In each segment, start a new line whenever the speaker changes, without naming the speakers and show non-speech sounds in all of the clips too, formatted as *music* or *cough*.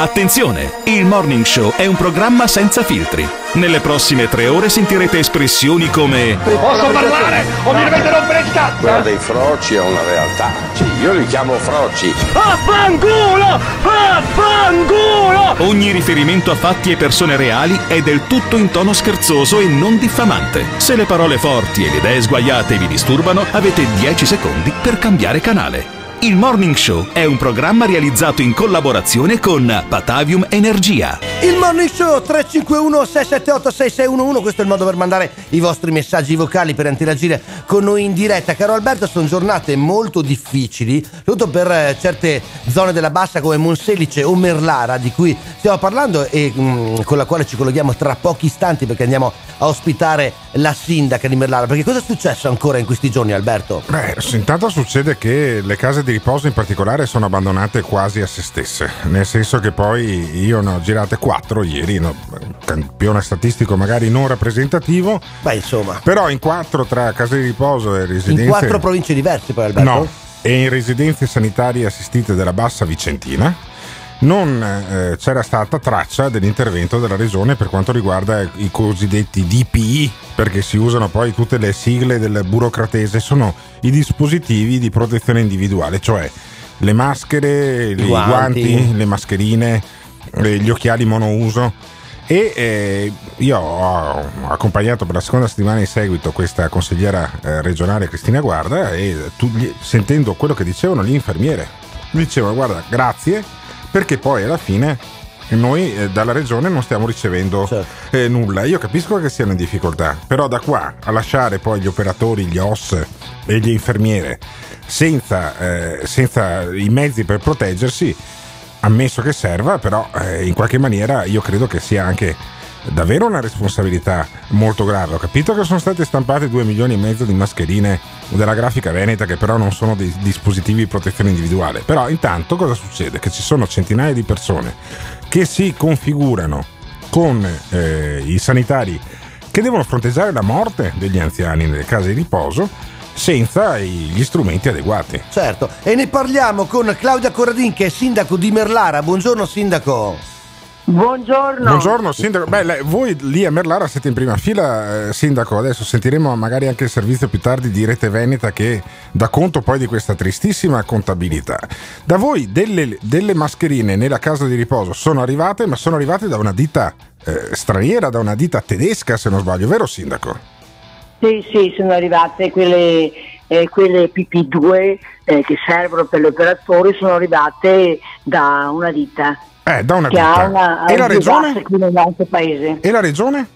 Attenzione! Il Morning Show è un programma senza filtri. Nelle prossime tre ore sentirete espressioni come
Posso parlare o mi dovete rompere il cazzo?
Quella dei froci è una realtà. Sì, io li chiamo froci.
Affanculo! Affanculo!
Ogni riferimento a fatti e persone reali è del tutto in tono scherzoso e non diffamante. Se le parole forti e le idee sguaiate vi disturbano, avete 10 secondi per cambiare canale. Il Morning Show è un programma realizzato in collaborazione con Batavium Energia.
Il Morning Show 351 678 6611 questo è il modo per mandare i vostri messaggi vocali per interagire con noi in diretta. Caro Alberto, sono giornate molto difficili, soprattutto per eh, certe zone della bassa come Monselice o Merlara di cui stiamo parlando e mm, con la quale ci colleghiamo tra pochi istanti perché andiamo a ospitare la sindaca di Merlara. Perché cosa è successo ancora in questi giorni Alberto?
Beh, intanto succede che le case di riposo in particolare sono abbandonate quasi a se stesse, nel senso che poi io ne ho girate quattro ieri, no, campione statistico magari non rappresentativo,
Beh, insomma,
però in quattro tra case di riposo e residenze...
in quattro province diverse poi Alberto?
No, e in residenze sanitarie assistite della Bassa Vicentina non eh, c'era stata traccia dell'intervento della regione per quanto riguarda i cosiddetti DPI, perché si usano poi tutte le sigle del burocratese, sono i dispositivi di protezione individuale, cioè le maschere, i
guanti.
guanti, le mascherine, eh, gli occhiali monouso. E eh, io ho accompagnato per la seconda settimana in seguito questa consigliera eh, regionale Cristina Guarda e tu- sentendo quello che dicevano gli infermiere, mi dicevano guarda grazie perché poi alla fine noi eh, dalla regione non stiamo ricevendo
Certo.
eh, nulla. Io capisco che siano in difficoltà, però da qua a lasciare poi gli operatori, gli OS e gli infermiere senza, eh, senza i mezzi per proteggersi, ammesso che serva, però eh, in qualche maniera io credo che sia anche davvero una responsabilità molto grave. Ho capito che sono state stampate 2 milioni e mezzo di mascherine della grafica veneta che però non sono dei dispositivi di protezione individuale. Però intanto cosa succede? Che ci sono centinaia di persone che si configurano con eh, i sanitari che devono fronteggiare la morte degli anziani nelle case di riposo senza gli strumenti adeguati.
Certo, e ne parliamo con Claudia Corradin che è sindaco di Merlara. Buongiorno sindaco.
Buongiorno.
Buongiorno Sindaco, Beh, lei- voi lì a Merlara siete in prima fila, eh, Sindaco, adesso sentiremo magari anche il servizio più tardi di Rete Veneta che dà conto poi di questa tristissima contabilità. Da voi delle, delle mascherine nella casa di riposo sono arrivate, ma sono arrivate da una ditta eh, straniera, da una ditta tedesca se non sbaglio, vero Sindaco?
Sì, sì, sono arrivate quelle, eh, quelle PP2 eh, che servono per gli operatori, sono arrivate da una ditta
Eh, da una
che ha
ditta.
una
e la regione? E la regione?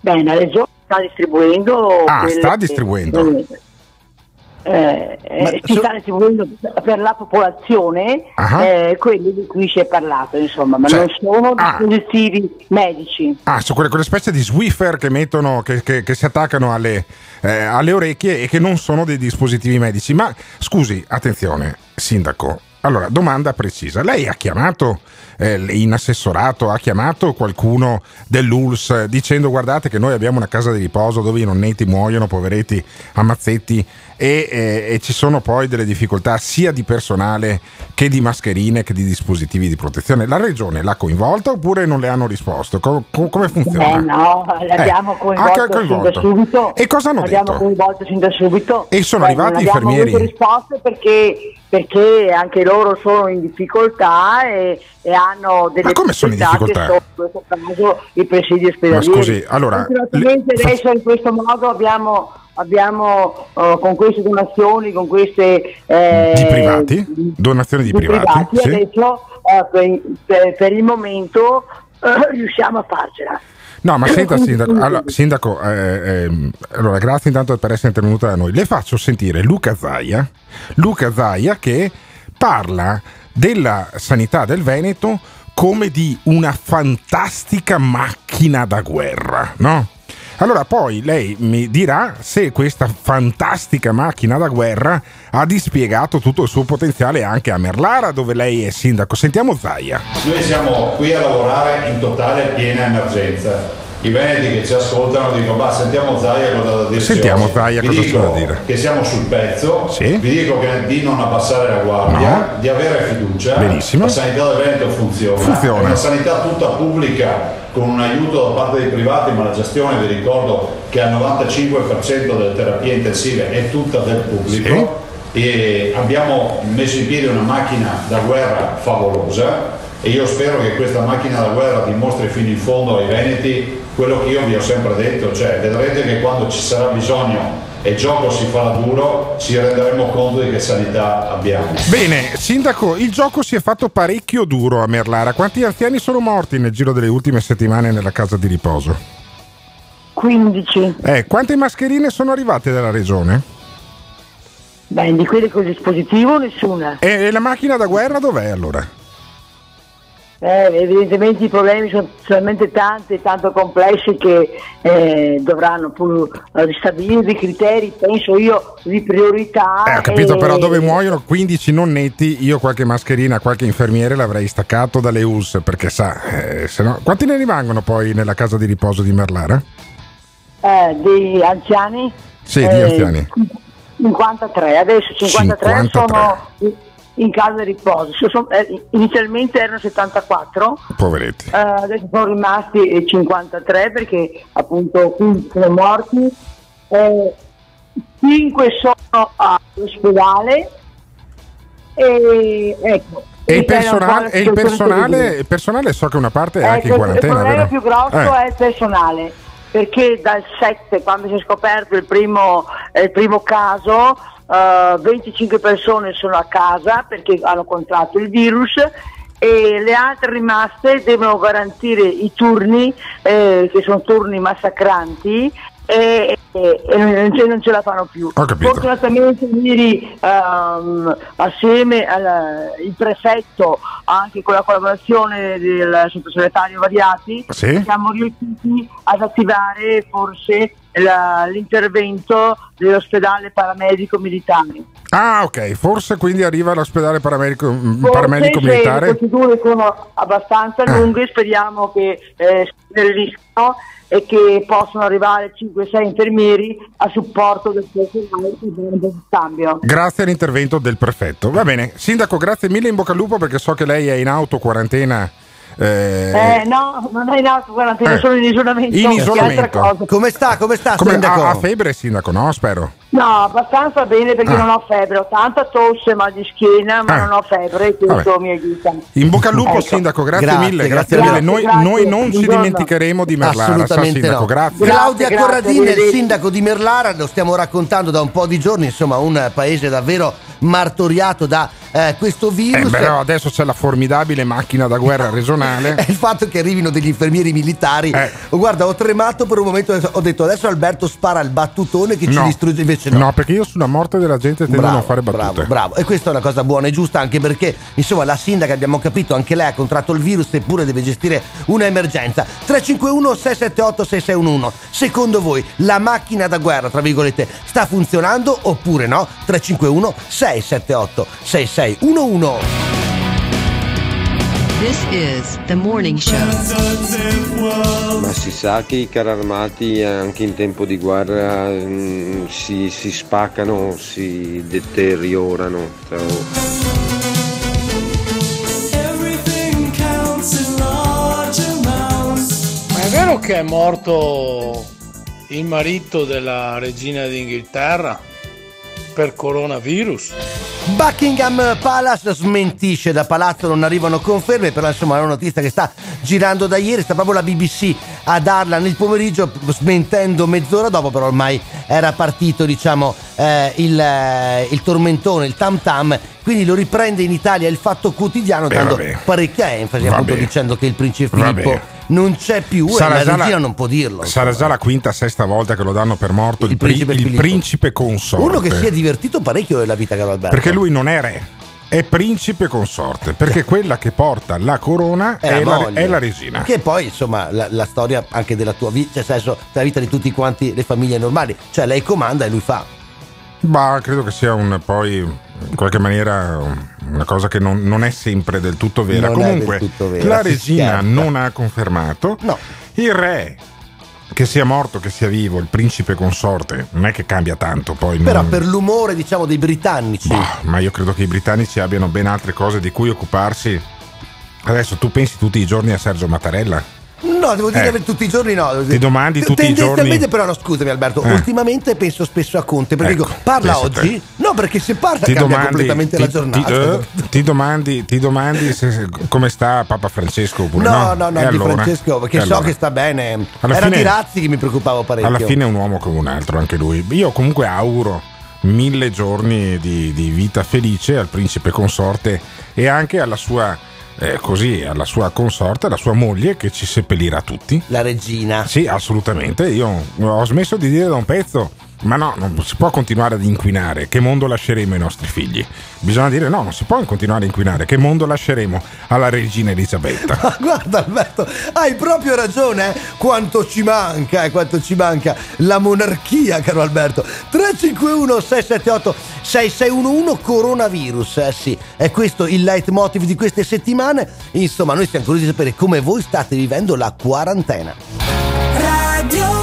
Bene, la regione sta distribuendo.
Ah, sta distribuendo.
eh, eh, si
so-
sta distribuendo per la popolazione
Ah.
eh, quelli di cui si è parlato, insomma, ma
Cioè,
non sono
ah.
dispositivi medici.
Ah, sono quelle, quelle specie di Swiffer che mettono, che, che- che si attaccano alle, eh, alle orecchie e che non sono dei dispositivi medici. Ma scusi, attenzione, sindaco. Allora, domanda precisa. Lei ha chiamato eh, in assessorato, ha chiamato qualcuno dell'ULS dicendo guardate che noi abbiamo una casa di riposo dove i nonnetti muoiono, poveretti, ammazzetti e, eh, e ci sono poi delle difficoltà sia di personale che di mascherine che di dispositivi di protezione. La regione l'ha coinvolta oppure non le hanno risposto? Co- co- come funziona?
Eh no, l'abbiamo
Eh,
coinvolto,
coinvolto.
subito.
E cosa hanno
l'abbiamo
detto?
coinvolto sin da subito.
E sono
Beh,
arrivati
non
i
abbiamo
infermieri?
risposte perché, perché anche loro sono in difficoltà e, e hanno delle
Ma come sono in difficoltà?
sono, in questo caso i presidi ospedalieri.
Ma scusi, allora, le-
adesso in questo modo abbiamo abbiamo eh, con queste donazioni, con queste eh,
Di privati? Donazioni di privati, sì.
adesso eh, per, per- per il momento eh, riusciamo a farcela.
No, ma senta, *laughs* Sindaco, allora, sindaco eh, ehm, allora, grazie intanto per essere intervenuta da noi. Le faccio sentire Luca Zaia, Luca Zaia che parla della sanità del Veneto come di una fantastica macchina da guerra, no? Allora poi lei mi dirà se questa fantastica macchina da guerra ha dispiegato tutto il suo potenziale anche a Merlara dove lei è sindaco. Sentiamo Zaia.
Noi siamo qui a lavorare in totale piena emergenza. I veneti che ci ascoltano dicono ma sentiamo Zaia cosa da dire
Sentiamo Zaia cosa c'ha da dire.
che siamo sul pezzo
Sì.
vi dico che di non abbassare la guardia
No.
di avere fiducia
Benissimo.
la sanità del Veneto funziona
Funziona.
è una sanità tutta pubblica con un aiuto da parte dei privati ma la gestione vi ricordo che al 95% delle terapie intensive è tutta del pubblico e abbiamo messo in piedi una macchina da guerra favolosa e io spero che questa macchina da guerra dimostri fino in fondo ai veneti quello che io vi ho sempre detto, cioè vedrete che quando ci sarà bisogno e il gioco si farà duro, ci renderemo conto di che sanità abbiamo.
Bene, sindaco, il gioco si è fatto parecchio duro a Merlara. Quanti anziani sono morti nel giro delle ultime settimane nella casa di riposo?
15.
Eh, quante mascherine sono arrivate dalla regione?
Beh, di quelle con dispositivo nessuna.
E, e la macchina da guerra dov'è allora?
Eh, evidentemente i problemi sono talmente tanti e tanto complessi che eh, dovranno pur eh, ristabilire dei criteri, penso io, di priorità.
Eh, ho capito,
e-
però dove muoiono 15 non netti, io qualche mascherina, qualche infermiere l'avrei staccato dalle US, perché sa, eh, se no... Quanti ne rimangono poi nella casa di riposo di Merlara?
eh, dei anziani?
Sì, di
Eh,
anziani.
53, adesso 53,
53.
sono in- casa di riposo. Sono- eh, inizialmente erano 74,
Poveretti.
eh, adesso sono rimasti eh, 53 perché appunto 15 sono morti, eh, 5 sono all'ospedale e ecco.
E il personale, e il personale, il personale so che una parte è anche in
Ecco, il
quarantena,
problema
vero?
più grosso
Eh.
è il personale, perché dal 7, quando si è scoperto il primo, eh, il primo caso, eh, 25 persone sono a casa perché hanno contratto il virus e le altre rimaste devono garantire i turni, eh, che sono turni massacranti. E, e- e non, ce, non ce la fanno più. Fortunatamente ieri ehm, assieme al il prefetto, anche con la collaborazione del sottosegretario Variati,
Sì.
siamo riusciti ad attivare forse la- l'intervento dell'ospedale paramedico militare.
Ah, ok, forse quindi arriva all'ospedale paramedico, mm,
Forse
paramedico
se le
militare.
procedure sono abbastanza
Ah.
lunghe, speriamo che eh, si snelliscano e che possano arrivare 5-6 infermieri a supporto del personale del cambio.
Grazie all'intervento del prefetto. Va bene, sindaco, grazie mille in bocca al lupo perché so che lei è in auto quarantena. Eh,
Eh, no, non è in auto quarantena,
Eh.
sono in isolamento.
In isolamento.
cosa.
Come sta? Come sta,
come-
sindaco?
ha, ha febbre, sindaco? No, spero.
No, abbastanza bene perché
Ah.
non ho febbre, ho tanta tosse, mal di schiena, ma
Ah.
non ho febbre e questo
Vabbè.
mi aiuta.
In bocca al lupo,
Ecco.
sindaco, grazie,
Grazie,
mille.
grazie
Grazie, mille. Noi,
Grazie,
noi non ci dimenticheremo di Merlara, sa,
Assolutamente
sindaco,
no.
grazie.
Claudia
Grazie,
Corradini, il sindaco di Merlara, lo stiamo raccontando da un po' di giorni, insomma un paese davvero martoriato da eh, questo
Eh,
virus.
però adesso c'è la formidabile macchina da guerra regionale. *laughs*
Il fatto che arrivino degli infermieri militari,
Eh.
oh, guarda, ho tremato per un momento, ho detto adesso Alberto spara il battutone che ci
No.
distrugge, invece no.
No, perché io sulla morte della gente tendo a non fare battute.
Bravo, bravo. E questa è una cosa buona e giusta anche perché, insomma, la sindaca abbiamo capito, anche lei ha contratto il virus eppure deve gestire un'emergenza. 351 678 6611. Secondo voi la macchina da guerra, tra virgolette, sta funzionando oppure no? 351 678 6611.
This is the morning show.
Ma si sa che i carri armati anche in tempo di guerra mm, si, si spaccano, si deteriorano.
Ma è vero che è morto il marito della regina d'Inghilterra per coronavirus?
Buckingham Palace smentisce da palazzo non arrivano conferme però insomma è una notizia che sta girando da ieri sta proprio la BBC a darla nel pomeriggio smentendo mezz'ora dopo però ormai era partito diciamo eh, il, eh, il tormentone il tam tam quindi lo riprende in Italia il fatto quotidiano
Beh,
dando
vabbè.
parecchia enfasi
Vabbè.
appunto dicendo che il principe
Vabbè.
Filippo non c'è più e la regina non può dirlo
Sarà già la quinta, sesta volta che lo danno per morto il,
Il
pri-
principe
il principe consorte.
uno che si è divertito parecchio nella vita caro Alberto
Perché lui non è re, è principe consorte. Perché quella che porta la corona
È
è,
la
è la regina.
Che poi, insomma, la, la storia anche della tua vita, cioè, senso, della vita di tutti quanti le famiglie normali. Cioè, lei comanda e lui fa.
Ma credo che sia un poi in qualche maniera una cosa che non, non è sempre del tutto vera.
Non
Comunque,
tutto vera,
la regina
scherza.
non ha confermato.
No.
Il re che sia morto, che sia vivo, il principe consorte, non è che cambia tanto poi.
Però
non-
per l'umore, diciamo, dei britannici.
Bah, ma io credo che i britannici abbiano ben altre cose di cui occuparsi. Adesso tu pensi tutti i giorni a Sergio Mattarella?
No, devo dire
Eh.
che tutti i giorni no.
Ti domandi tutti i
Tendenzialmente
giorni-
però no, scusami Alberto,
Eh.
ultimamente penso spesso a Conte, perché
Ecco,
dico, parla oggi?
te.
No, perché se parla
Ti
cambia
domandi,
completamente
ti,
la
ti-
giornata.
eh, ti domandi, ti domandi se- se- come sta Papa Francesco oppure
No,
no?
no, no,
E
di
allora?
Francesco, perché
E
so
allora?
che sta bene.
Alla
Era
fine-
di Razzi che mi preoccupavo parecchio.
Alla fine è un uomo come un altro, anche lui. Io comunque auguro mille giorni di, di vita felice al principe consorte e anche alla sua, eh, così, alla sua consorte, alla sua moglie che ci seppellirà tutti.
La regina.
Sì, assolutamente. Io ho smesso di dire da un pezzo. Ma no, non si può continuare ad inquinare. Che mondo lasceremo ai nostri figli? Bisogna dire no, non si può continuare a inquinare. Che mondo lasceremo alla regina Elisabetta? *laughs*
Ma guarda Alberto, hai proprio ragione, eh? quanto ci manca, eh, quanto ci manca la monarchia, caro Alberto. 351 678 6611 coronavirus, eh sì, è questo il leitmotiv di queste settimane. Insomma, noi siamo curiosi di sapere come voi state vivendo la quarantena.
Radio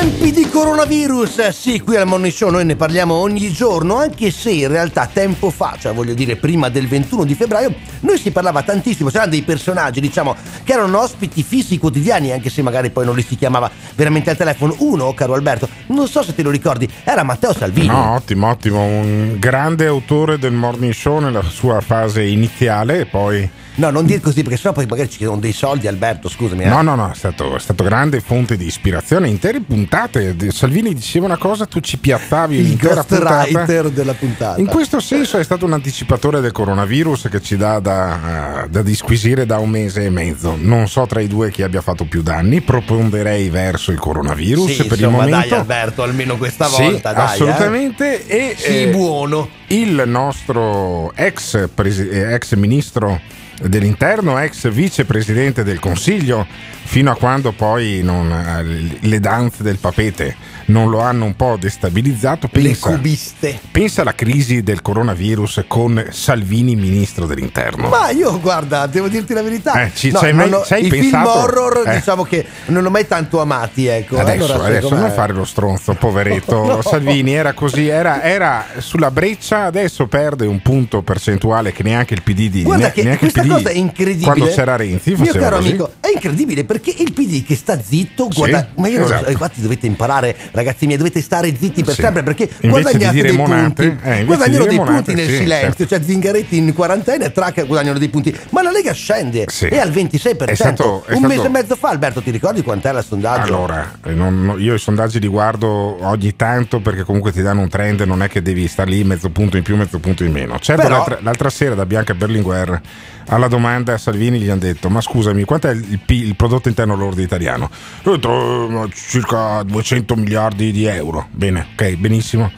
Tempi di coronavirus, sì, qui al Morning Show noi ne parliamo ogni giorno, anche se in realtà tempo fa, cioè voglio dire prima del 21 di febbraio, noi si parlava tantissimo, c'erano dei personaggi, diciamo, che erano ospiti fissi quotidiani, anche se magari poi non li si chiamava veramente al telefono. Uno, caro Alberto, non so se te lo ricordi, era Matteo Salvini.
No, ottimo, ottimo. Un grande autore del morning show nella sua fase iniziale e poi.
No, non dire così perché sennò poi magari ci chiedono dei soldi, Alberto, scusami. eh.
No, no, no, è stato, è stato grande fonte di ispirazione. Intere puntate. Salvini diceva una cosa, tu ci piazzavi
Il ghostwriter della puntata.
In questo senso è stato un anticipatore del coronavirus che ci dà da, da disquisire da un mese e mezzo. Non so tra i due chi abbia fatto più danni, proponderei verso il coronavirus
Sì,
per
insomma,
il momento.
dai Alberto, almeno questa
Sì,
volta, dai. eh.
assolutamente. E,
Sii buono.
Il nostro ex, presi- eh, ex ministro dell'interno, ex vicepresidente del Consiglio, fino a quando poi non, eh, le danze del papete non lo hanno un po' destabilizzato.
Le
Pensa,
cubiste.
pensa alla crisi del coronavirus con Salvini ministro dell'interno.
Ma io guarda, devo dirti la verità.
Eh, ci-
No,
ci hai
non
mai-
ho-
ci hai
I film
pensato?
horror,
Eh.
diciamo che non l'ho mai tanto amati, ecco.
Adesso,
Allora,
adesso non fare lo stronzo, poveretto *laughs*
No.
Salvini era così, era, era sulla breccia, adesso perde un punto percentuale che neanche il PD di
Guarda
ne-
che
neanche il
questa
PD
cosa è incredibile.
Quando c'era Renzi
Mio caro
così.
amico, è incredibile perché il PD che sta zitto,
Sì,
guarda, ma io non lo so,
esatto.
infatti dovete imparare, ragazzi miei, dovete stare zitti per
Sì.
sempre perché
Invece
guadagnate dei
monate,
punti.
eh,
guadagnano dei
dire
punti
monate,
nel
sì,
silenzio,
certo.
cioè Zingaretti in quarantena e Trac guadagnano dei punti, ma la Lega scende
Sì.
è al 26%.
È stato- è
un
stato-
mese e mezzo fa, Alberto, ti ricordi quant'era il sondaggio?
Allora, eh, non- io i sondaggi li guardo ogni tanto perché comunque ti danno un trend, non è che devi star lì mezzo punto in più, mezzo punto in meno. Certo,
Però-
l'altra, l'altra sera da Bianca Berlinguer alla domanda a Salvini gli hanno detto: Ma scusami, quanto è il, P- il prodotto interno lordo italiano? Io ho detto, "Eh, circa 200 miliardi di euro. Bene, ok, benissimo.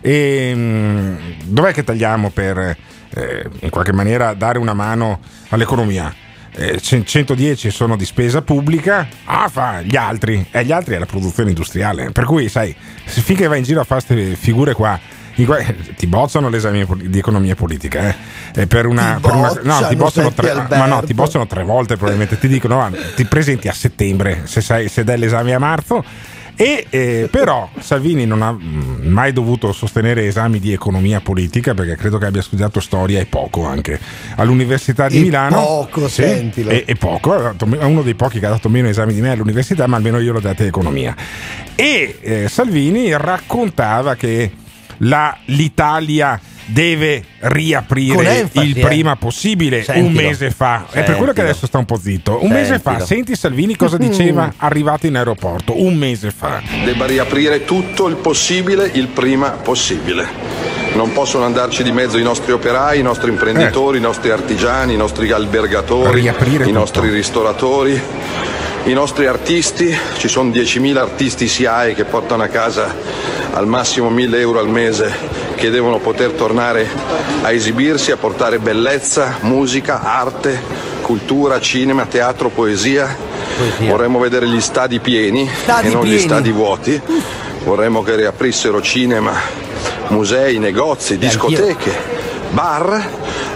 E mm, dov'è che tagliamo per eh, in qualche maniera dare una mano all'economia? Eh, cen- 110 sono di spesa pubblica, ah fa gli altri, e gli altri è la produzione industriale. Per cui, sai, finché vai in giro a fare queste figure qua- ti bozzano l'esame di economia politica, eh. E per una,
Ti
per una- no,
bocciano,
ti bozzano
senti,
tre, ma no, ti bozzano tre volte probabilmente. Ti dicono, ah, ti presenti a settembre se, sai, se dai l'esame a marzo. E eh, però Salvini non ha mm, mai dovuto sostenere esami di economia politica perché credo che abbia studiato storia e poco anche all'Università di
E
Milano.
poco,
Sì,
sentilo.
E, e poco, è uno dei pochi che ha dato meno esami di me all'università, ma almeno io l'ho data economia. E eh, Salvini raccontava che la- l'Italia deve riaprire
enfasi,
il
eh.
prima possibile un
Sentilo.
mese fa. È per quello che
Sentilo.
adesso sta un po' zitto. Un mese fa,
Sentilo.
senti Salvini cosa *laughs* diceva arrivato in aeroporto. Un mese fa.
debba riaprire tutto il possibile il prima possibile. Non possono andarci di mezzo i nostri operai, i nostri imprenditori, i nostri artigiani, i nostri albergatori,
Riaprire
i
tutto.
nostri ristoratori, i nostri artisti. Ci sono 10.000 artisti SIAE che portano a casa al massimo 1.000 euro al mese che devono poter tornare a esibirsi, a portare bellezza, musica, arte, cultura, cinema, teatro, poesia.
Poesia.
Vorremmo vedere gli stadi pieni
Stadi
e non
pieni.
gli stadi vuoti. Vorremmo che riaprissero cinema, musei, negozi, discoteche, bar,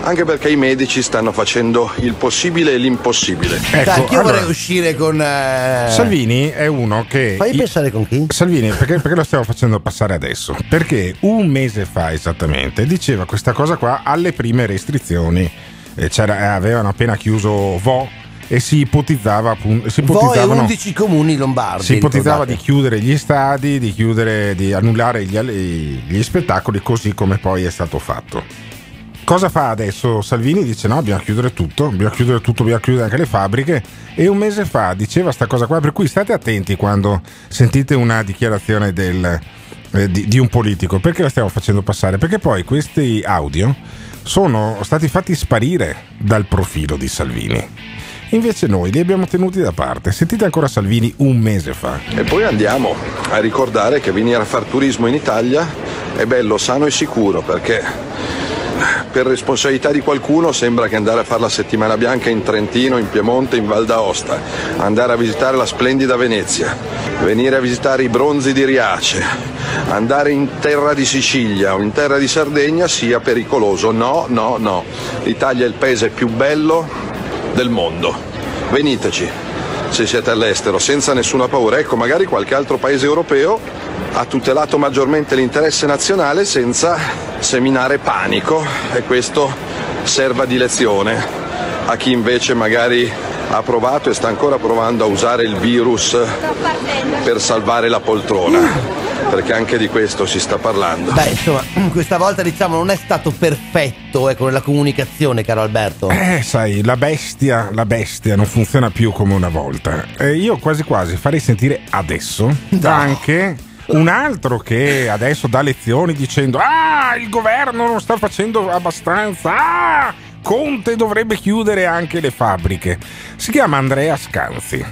anche perché i medici stanno facendo il possibile e l'impossibile.
Dai, anch'io
Ecco, allora-
vorrei uscire con. eh,
Salvini è uno che.
Fai pensare con chi?
Salvini, perché, perché lo stiamo facendo passare adesso? Perché un mese fa esattamente diceva questa cosa qua alle prime restrizioni. Eh, c'era- eh, avevano appena chiuso Vo e si ipotizzava appunto. Si
e
ipotizzavano
11 comuni lombardi.
si ipotizzava
ricordate.
di chiudere gli stadi, di chiudere, di annullare gli, gli spettacoli, così come poi è stato fatto. Cosa fa adesso Salvini? Dice no, dobbiamo chiudere tutto, dobbiamo chiudere tutto, dobbiamo chiudere anche le fabbriche. E un mese fa diceva sta cosa qua, per cui state attenti quando sentite una dichiarazione del, eh, di, di un politico. Perché la stiamo facendo passare? Perché poi questi audio sono stati fatti sparire dal profilo di Salvini. Invece noi li abbiamo tenuti da parte. Sentite ancora Salvini un mese fa.
E poi andiamo a ricordare che venire a far turismo in Italia è bello, sano e sicuro perché per responsabilità di qualcuno sembra che andare a fare la settimana bianca in Trentino, in Piemonte, in Val d'Aosta, andare a visitare la splendida Venezia, venire a visitare i bronzi di Riace, andare in terra di Sicilia o in terra di Sardegna sia pericoloso. No, no, no. L'Italia è il paese più bello del mondo. Veniteci se siete all'estero senza nessuna paura. Ecco, magari qualche altro paese europeo ha tutelato maggiormente l'interesse nazionale senza seminare panico e questo serva di lezione a chi invece magari ha provato e sta ancora provando a usare il virus per salvare la poltrona. Perché anche di questo si sta parlando.
Beh, insomma, *clears throat* questa volta diciamo non è stato perfetto ecco, nella comunicazione, caro Alberto.
Eh, sai, la bestia, la bestia non funziona più come una volta. Eh, io quasi quasi farei sentire adesso anche un altro che adesso dà lezioni dicendo Ah, il governo non sta facendo abbastanza. Ah, Conte dovrebbe chiudere anche le fabbriche. Si chiama Andrea Scanzi.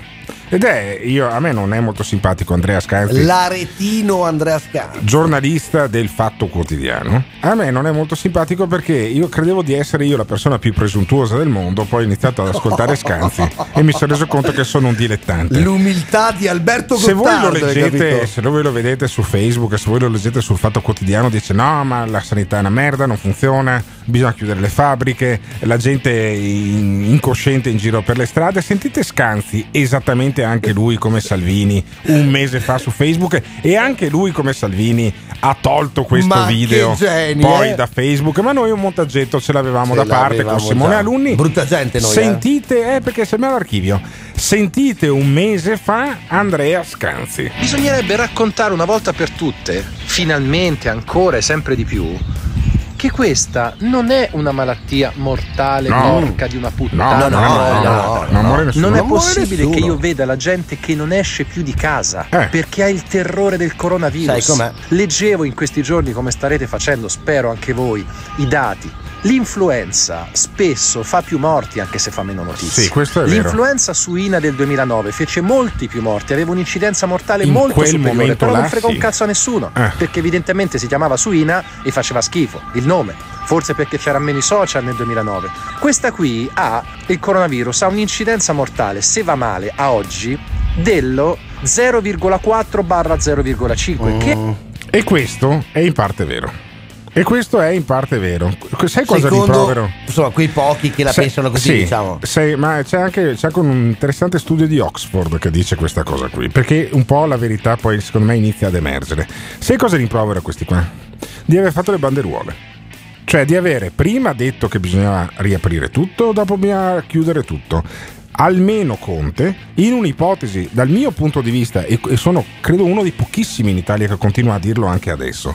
Ed è, io, a me non è molto simpatico Andrea Scanzi
L'aretino Andrea Scanzi.
giornalista del Fatto Quotidiano. A me non è molto simpatico perché io credevo di essere io la persona più presuntuosa del mondo, poi ho iniziato ad ascoltare Scanzi *laughs* e mi sono reso conto che sono un dilettante.
L'umiltà di Alberto
Se voi, lo
Gottardo,
leggete, se voi lo vedete su Facebook, se voi lo leggete sul Fatto Quotidiano, dice no, ma la sanità è una merda, non funziona, bisogna chiudere le fabbriche, la gente in- incosciente in giro per le strade. Sentite Scanzi, esattamente anche lui come Salvini, un mese fa su Facebook e anche lui come Salvini ha tolto questo
Ma
video
genio,
poi
eh?
da Facebook, ma noi un montaggetto ce l'avevamo
Ce
da parte con Simone
già.
Alunni.
Brutta gente noi, eh.
Sentite, eh, perché sembra l'archivio. Sentite un mese fa Andrea Scanzi.
Bisognerebbe raccontare una volta per tutte, finalmente, ancora e sempre di più, che questa non è una malattia mortale
No.
porca di una puttana.
No, no, no, no, non muore nessuno.
Non è
Non muore
possibile
nessuno.
che io veda la gente che non esce più di casa
Eh.
perché ha il terrore del coronavirus.
Sai com'è?
Leggevo in questi giorni, come starete facendo, spero anche voi, i dati. L'influenza spesso fa più morti anche se fa meno notizie.
Sì, questo è vero.
L'influenza suina del 2009 fece molti più morti, aveva un'incidenza mortale
In
molto superiore, però non
là,
frega
sì.
un cazzo a nessuno,
Eh.
perché evidentemente si chiamava suina e faceva schifo, il nome. Forse perché c'erano meno i social nel 2009. Questa qui ha il coronavirus, ha un'incidenza mortale, se va male a oggi, dello 0,4 barra 0,5, che
E questo è in parte vero. E questo è in parte vero. Sai cosa
Secondo,
rimprovero?
insomma, quei pochi che la
Se-
pensano così,
sì,
diciamo.
sai, ma c'è anche, c'è anche un interessante studio di Oxford che dice questa cosa qui, perché un po' la verità poi secondo me inizia ad emergere. Sai cosa rimprovero a questi qua? Di aver fatto le banderuole. Cioè di avere prima detto che bisognava riaprire tutto, dopo bisognava chiudere tutto. Almeno Conte, in un'ipotesi, dal mio punto di vista, e sono credo uno dei pochissimi in Italia che continua a dirlo anche adesso,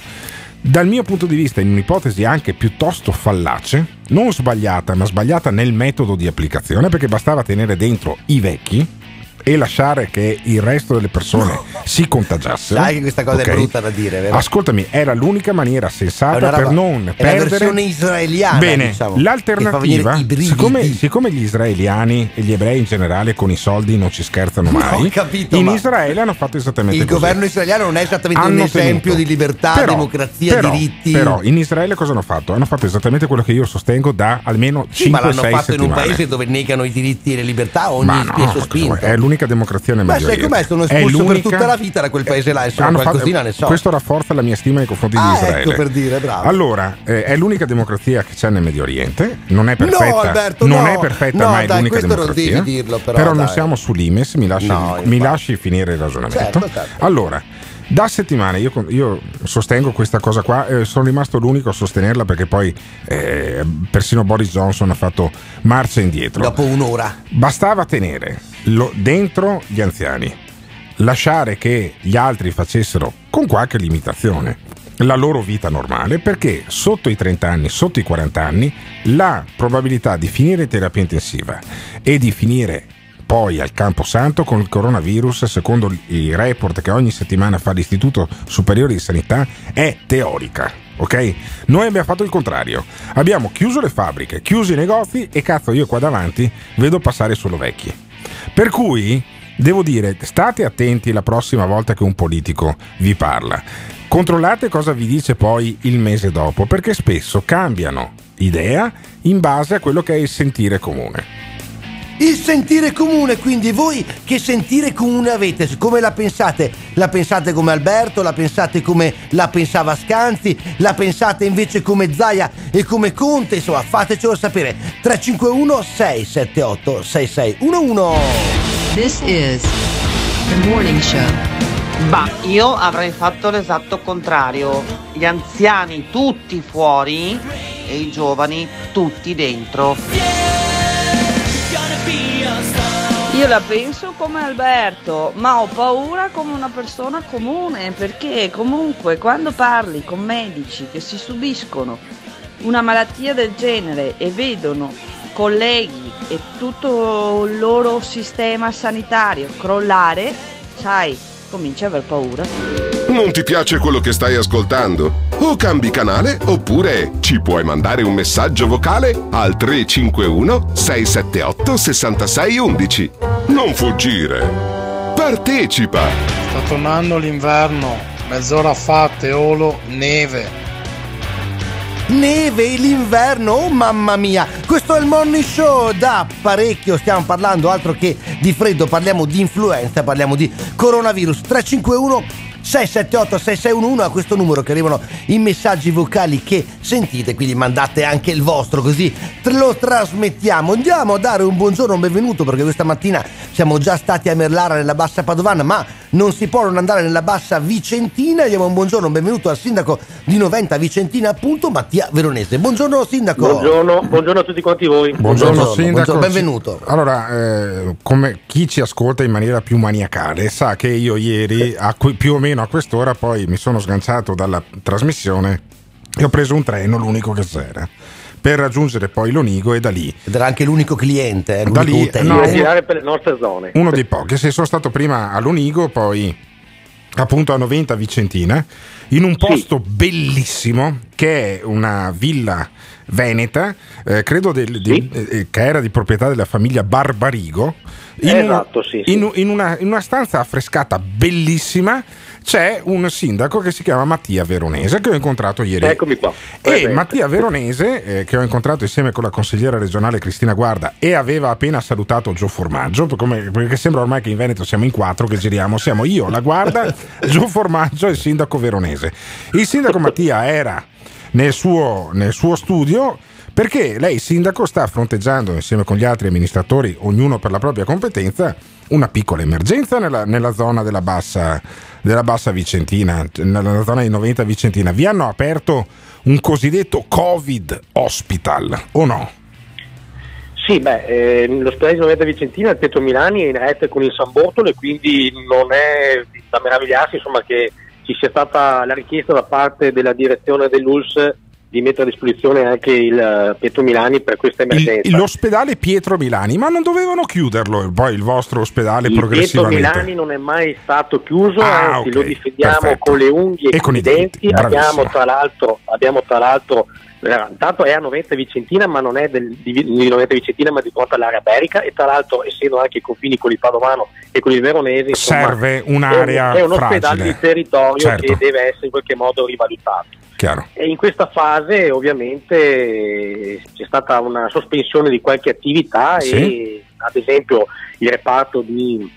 dal mio punto di vista, in un'ipotesi anche piuttosto fallace, non sbagliata, ma sbagliata nel metodo di applicazione, perché bastava tenere dentro i vecchi e lasciare che il resto delle persone si contagiassero.
Sai che questa cosa
Ok?
è brutta da dire, vero?
Ascoltami, era l'unica maniera sensata per non
è la
perdere.
versione israeliana,
Bene,
diciamo,
l'alternativa, siccome, siccome gli israeliani e gli ebrei in generale con i soldi non ci scherzano *laughs* mai,
Ho capito,
in
ma-
Israele hanno fatto esattamente
Il
così.
governo israeliano non è esattamente un
Hanno
esempio
tenuto.
di libertà,
Però-
democrazia,
però-
diritti.
Però in Israele cosa hanno fatto? Hanno fatto esattamente quello che io sostengo da almeno
Sì, ma
5-6
l'hanno fatto in un
settimane.
paese dove negano i diritti e le libertà ogni
Ma no,
spesso
ma
spinto.
È l'unica l'unica democrazia nel Medio Oriente.
com'è? Sono espulso per tutta la vita da quel paese là, insomma, qualcosina ne so.
Questo rafforza la mia stima nei confronti
Ah,
di Israele.
ecco per dire, bravo.
Allora, eh, è l'unica democrazia che c'è nel Medio Oriente. Non è perfetta,
No, Alberto,
non
no.
è perfetta,
No,
ma è
dai,
l'unica
non
democrazia.
devi dirlo, però,
non
dai.
siamo sull'Imes, mi lasci,
No,
mi lasci finire il ragionamento.
Certo, certo.
Allora, da settimane io, io sostengo questa cosa qua, eh, sono rimasto l'unico a sostenerla perché poi eh, persino Boris Johnson ha fatto marcia indietro.
Dopo un'ora.
Bastava tenere lo- dentro gli anziani, lasciare che gli altri facessero con qualche limitazione la loro vita normale perché sotto i 30 anni, sotto i 40 anni, la probabilità di finire in terapia intensiva e di finire poi al Camposanto con il coronavirus, secondo i report che ogni settimana fa l'Istituto Superiore di Sanità, è teorica. Ok? Noi abbiamo fatto il contrario. Abbiamo chiuso le fabbriche, chiuso i negozi e cazzo io qua davanti vedo passare solo vecchi. Per cui devo dire, state attenti la prossima volta che un politico vi parla. Controllate cosa vi dice poi il mese dopo, perché spesso cambiano idea in base a quello che è il sentire comune.
Il sentire comune, quindi voi che sentire comune avete? Come la pensate? La pensate come Alberto? La pensate come la pensava Scanzi? La pensate invece come Zaia e come Conte? Insomma, fatecelo sapere. 351 678 6611
This is the morning show.
Bah, io avrei fatto l'esatto contrario. Gli anziani tutti fuori e i giovani tutti dentro.
Io la penso come Alberto, ma ho paura come una persona comune, perché comunque quando parli con medici che si subiscono una malattia del genere e vedono colleghi e tutto il loro sistema sanitario crollare, sai, cominci a aver paura.
Non ti piace quello che stai ascoltando? O cambi canale oppure ci puoi mandare un messaggio vocale al 351 678 6611. Non fuggire. Partecipa.
Sta tornando l'inverno, mezz'ora fa, Teolo, neve.
Neve, l'inverno, oh mamma mia! Questo è il morning show da parecchio, stiamo parlando altro che di freddo, parliamo di influenza, parliamo di coronavirus. 351 678 6611 a questo numero che arrivano i messaggi vocali che sentite, quindi mandate anche il vostro così lo trasmettiamo. Andiamo a dare un buongiorno, un benvenuto perché questa mattina siamo già stati a Merlara nella bassa padovana, ma non si può non andare nella bassa vicentina. Diamo un buongiorno, un benvenuto al sindaco di Noventa Vicentina, appunto Mattia Veronese. Buongiorno sindaco.
Buongiorno, buongiorno a tutti quanti voi.
Buongiorno, sindaco.
benvenuto.
Allora, eh, come chi ci ascolta in maniera più maniacale sa che io ieri, a que- più o meno a quest'ora, poi mi sono sganciato dalla trasmissione e ho preso un treno, l'unico che c'era, per raggiungere poi l'Onigo e da lì.
Ed era anche l'unico cliente, eh,
Da
l'unico
lì,
utente.
no,
girare per le nostre zone.
Uno dei pochi, sì, sono stato prima all'Onigo, poi appunto a Noventa Vicentina, in un posto bellissimo che è una villa veneta, eh, credo del- di- eh, che era di proprietà della famiglia Barbarigo. In,
Esatto,
una,
sì, sì.
in- in una- in una stanza affrescata bellissima c'è un sindaco che si chiama Mattia Veronese che ho incontrato ieri.
Eccomi qua.
E. Mattia Veronese, eh, che ho incontrato insieme con la consigliera regionale Cristina Guarda e aveva appena salutato Gio Formaggio, come- perché sembra ormai che in Veneto siamo in quattro che giriamo, siamo io, la Guarda, *laughs* Gio Formaggio e il sindaco Veronese. Il sindaco Mattia era nel suo, nel suo studio perché lei, sindaco, sta fronteggiando insieme con gli altri amministratori, ognuno per la propria competenza, una piccola emergenza nella, nella zona della bassa, della bassa Vicentina, nella zona di Noventa Vicentina. Vi hanno aperto un cosiddetto Covid Hospital, o no?
Sì, beh, eh, l'ospedale di Noventa Vicentina, il Pietro Milani, è in rete con il San Bortolo e quindi non è da meravigliarsi insomma, che ci sia stata la richiesta da parte della direzione dell'ULS di mettere a disposizione anche il eh, Pietro Milani per questa
Il-
emergenza.
l'ospedale Pietro Milani, ma non dovevano chiuderlo poi il vostro ospedale
il Pietro
progressivamente?
Milani non è mai stato chiuso,
Ah,
anzi
ok,
lo difendiamo
perfetto.
con le unghie e, con, i
denti,
denti. Abbiamo tra l'altro, abbiamo tra l'altro eh, intanto è a Noventa Vicentina, ma non è del, di, di Noventa Vicentina, ma di fronte all'area berica e tra l'altro essendo anche i confini con il Padovano e con il Veronese, insomma,
Serve un'area
è un, è un ospedale di territorio
Certo.
che deve essere in qualche modo rivalutato.
Chiaro.
E in questa fase ovviamente c'è stata una sospensione di qualche attività
Sì.
e ad esempio il reparto di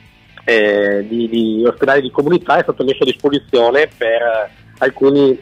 eh, di, di ospedali di comunità è stato messo a disposizione per alcuni,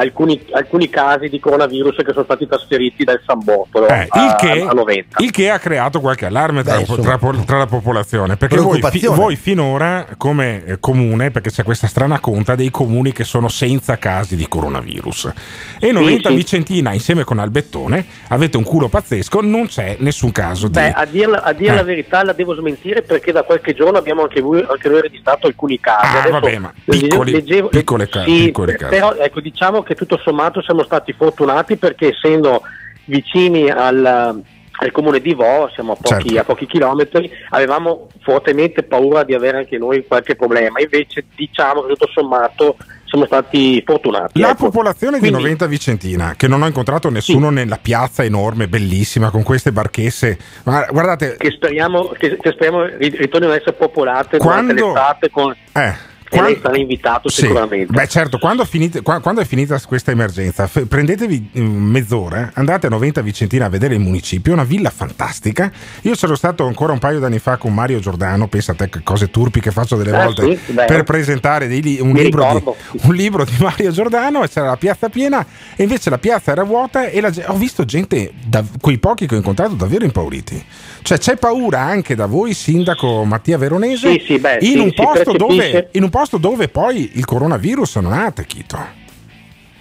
alcuni, alcuni casi di coronavirus che sono stati trasferiti dal San Bortolo
Eh,
a,
il, che,
a 90.
il che ha creato qualche allarme tra,
Beh,
tra-
insomma.
tra la popolazione perché voi, fi- voi finora come eh, comune perché c'è questa strana conta dei comuni che sono senza casi di coronavirus e 90
sì.
Vicentina insieme con Albettone avete un culo pazzesco non c'è nessun caso di
Beh, a dire, a dire
Eh.
la verità la devo smentire perché da qualche giorno abbiamo anche, voi, anche noi registrato alcuni casi.
Ah,
Adesso
vabbè, ma piccoli-
leggevo-
piccole
sì,
piccoli
per-
casi.
Però ecco, diciamo che tutto sommato siamo stati fortunati perché essendo vicini al, al comune di Vo, siamo a pochi,
Certo.
a pochi chilometri, avevamo fortemente paura di avere anche noi qualche problema. Invece diciamo che tutto sommato siamo stati fortunati.
La
ecco.
popolazione
Quindi-
di Noventa Vicentina, che non ho incontrato nessuno nella piazza enorme, bellissima, con queste barchesse. Ma guardate,
che speriamo, che, che speriamo ri- ritornino ad essere popolate
Quando-
durante l'estate con,
eh,
e lei
quando-
sarà invitato
Sì.
sicuramente.
Beh, certo, quando, finite- qua- quando è finita questa emergenza, f- prendetevi mm, mezz'ora, andate a Noventa Vicentina a vedere il municipio, una villa fantastica. Io c'ero stato ancora un paio d'anni fa con Mario Giordano, pensa a te che cose turpi che faccio delle
Ah,
volte
sì?
Per presentare li- un, libro di, un libro di Mario Giordano e c'era la piazza piena e invece la piazza era vuota e la ho visto gente, da, quei pochi che ho incontrato, davvero impauriti. Cioè c'è paura anche da voi, sindaco Mattia Veronese,
Sì, sì, beh,
in,
sì,
un posto dove, in un posto dove poi il coronavirus non ha attecchito.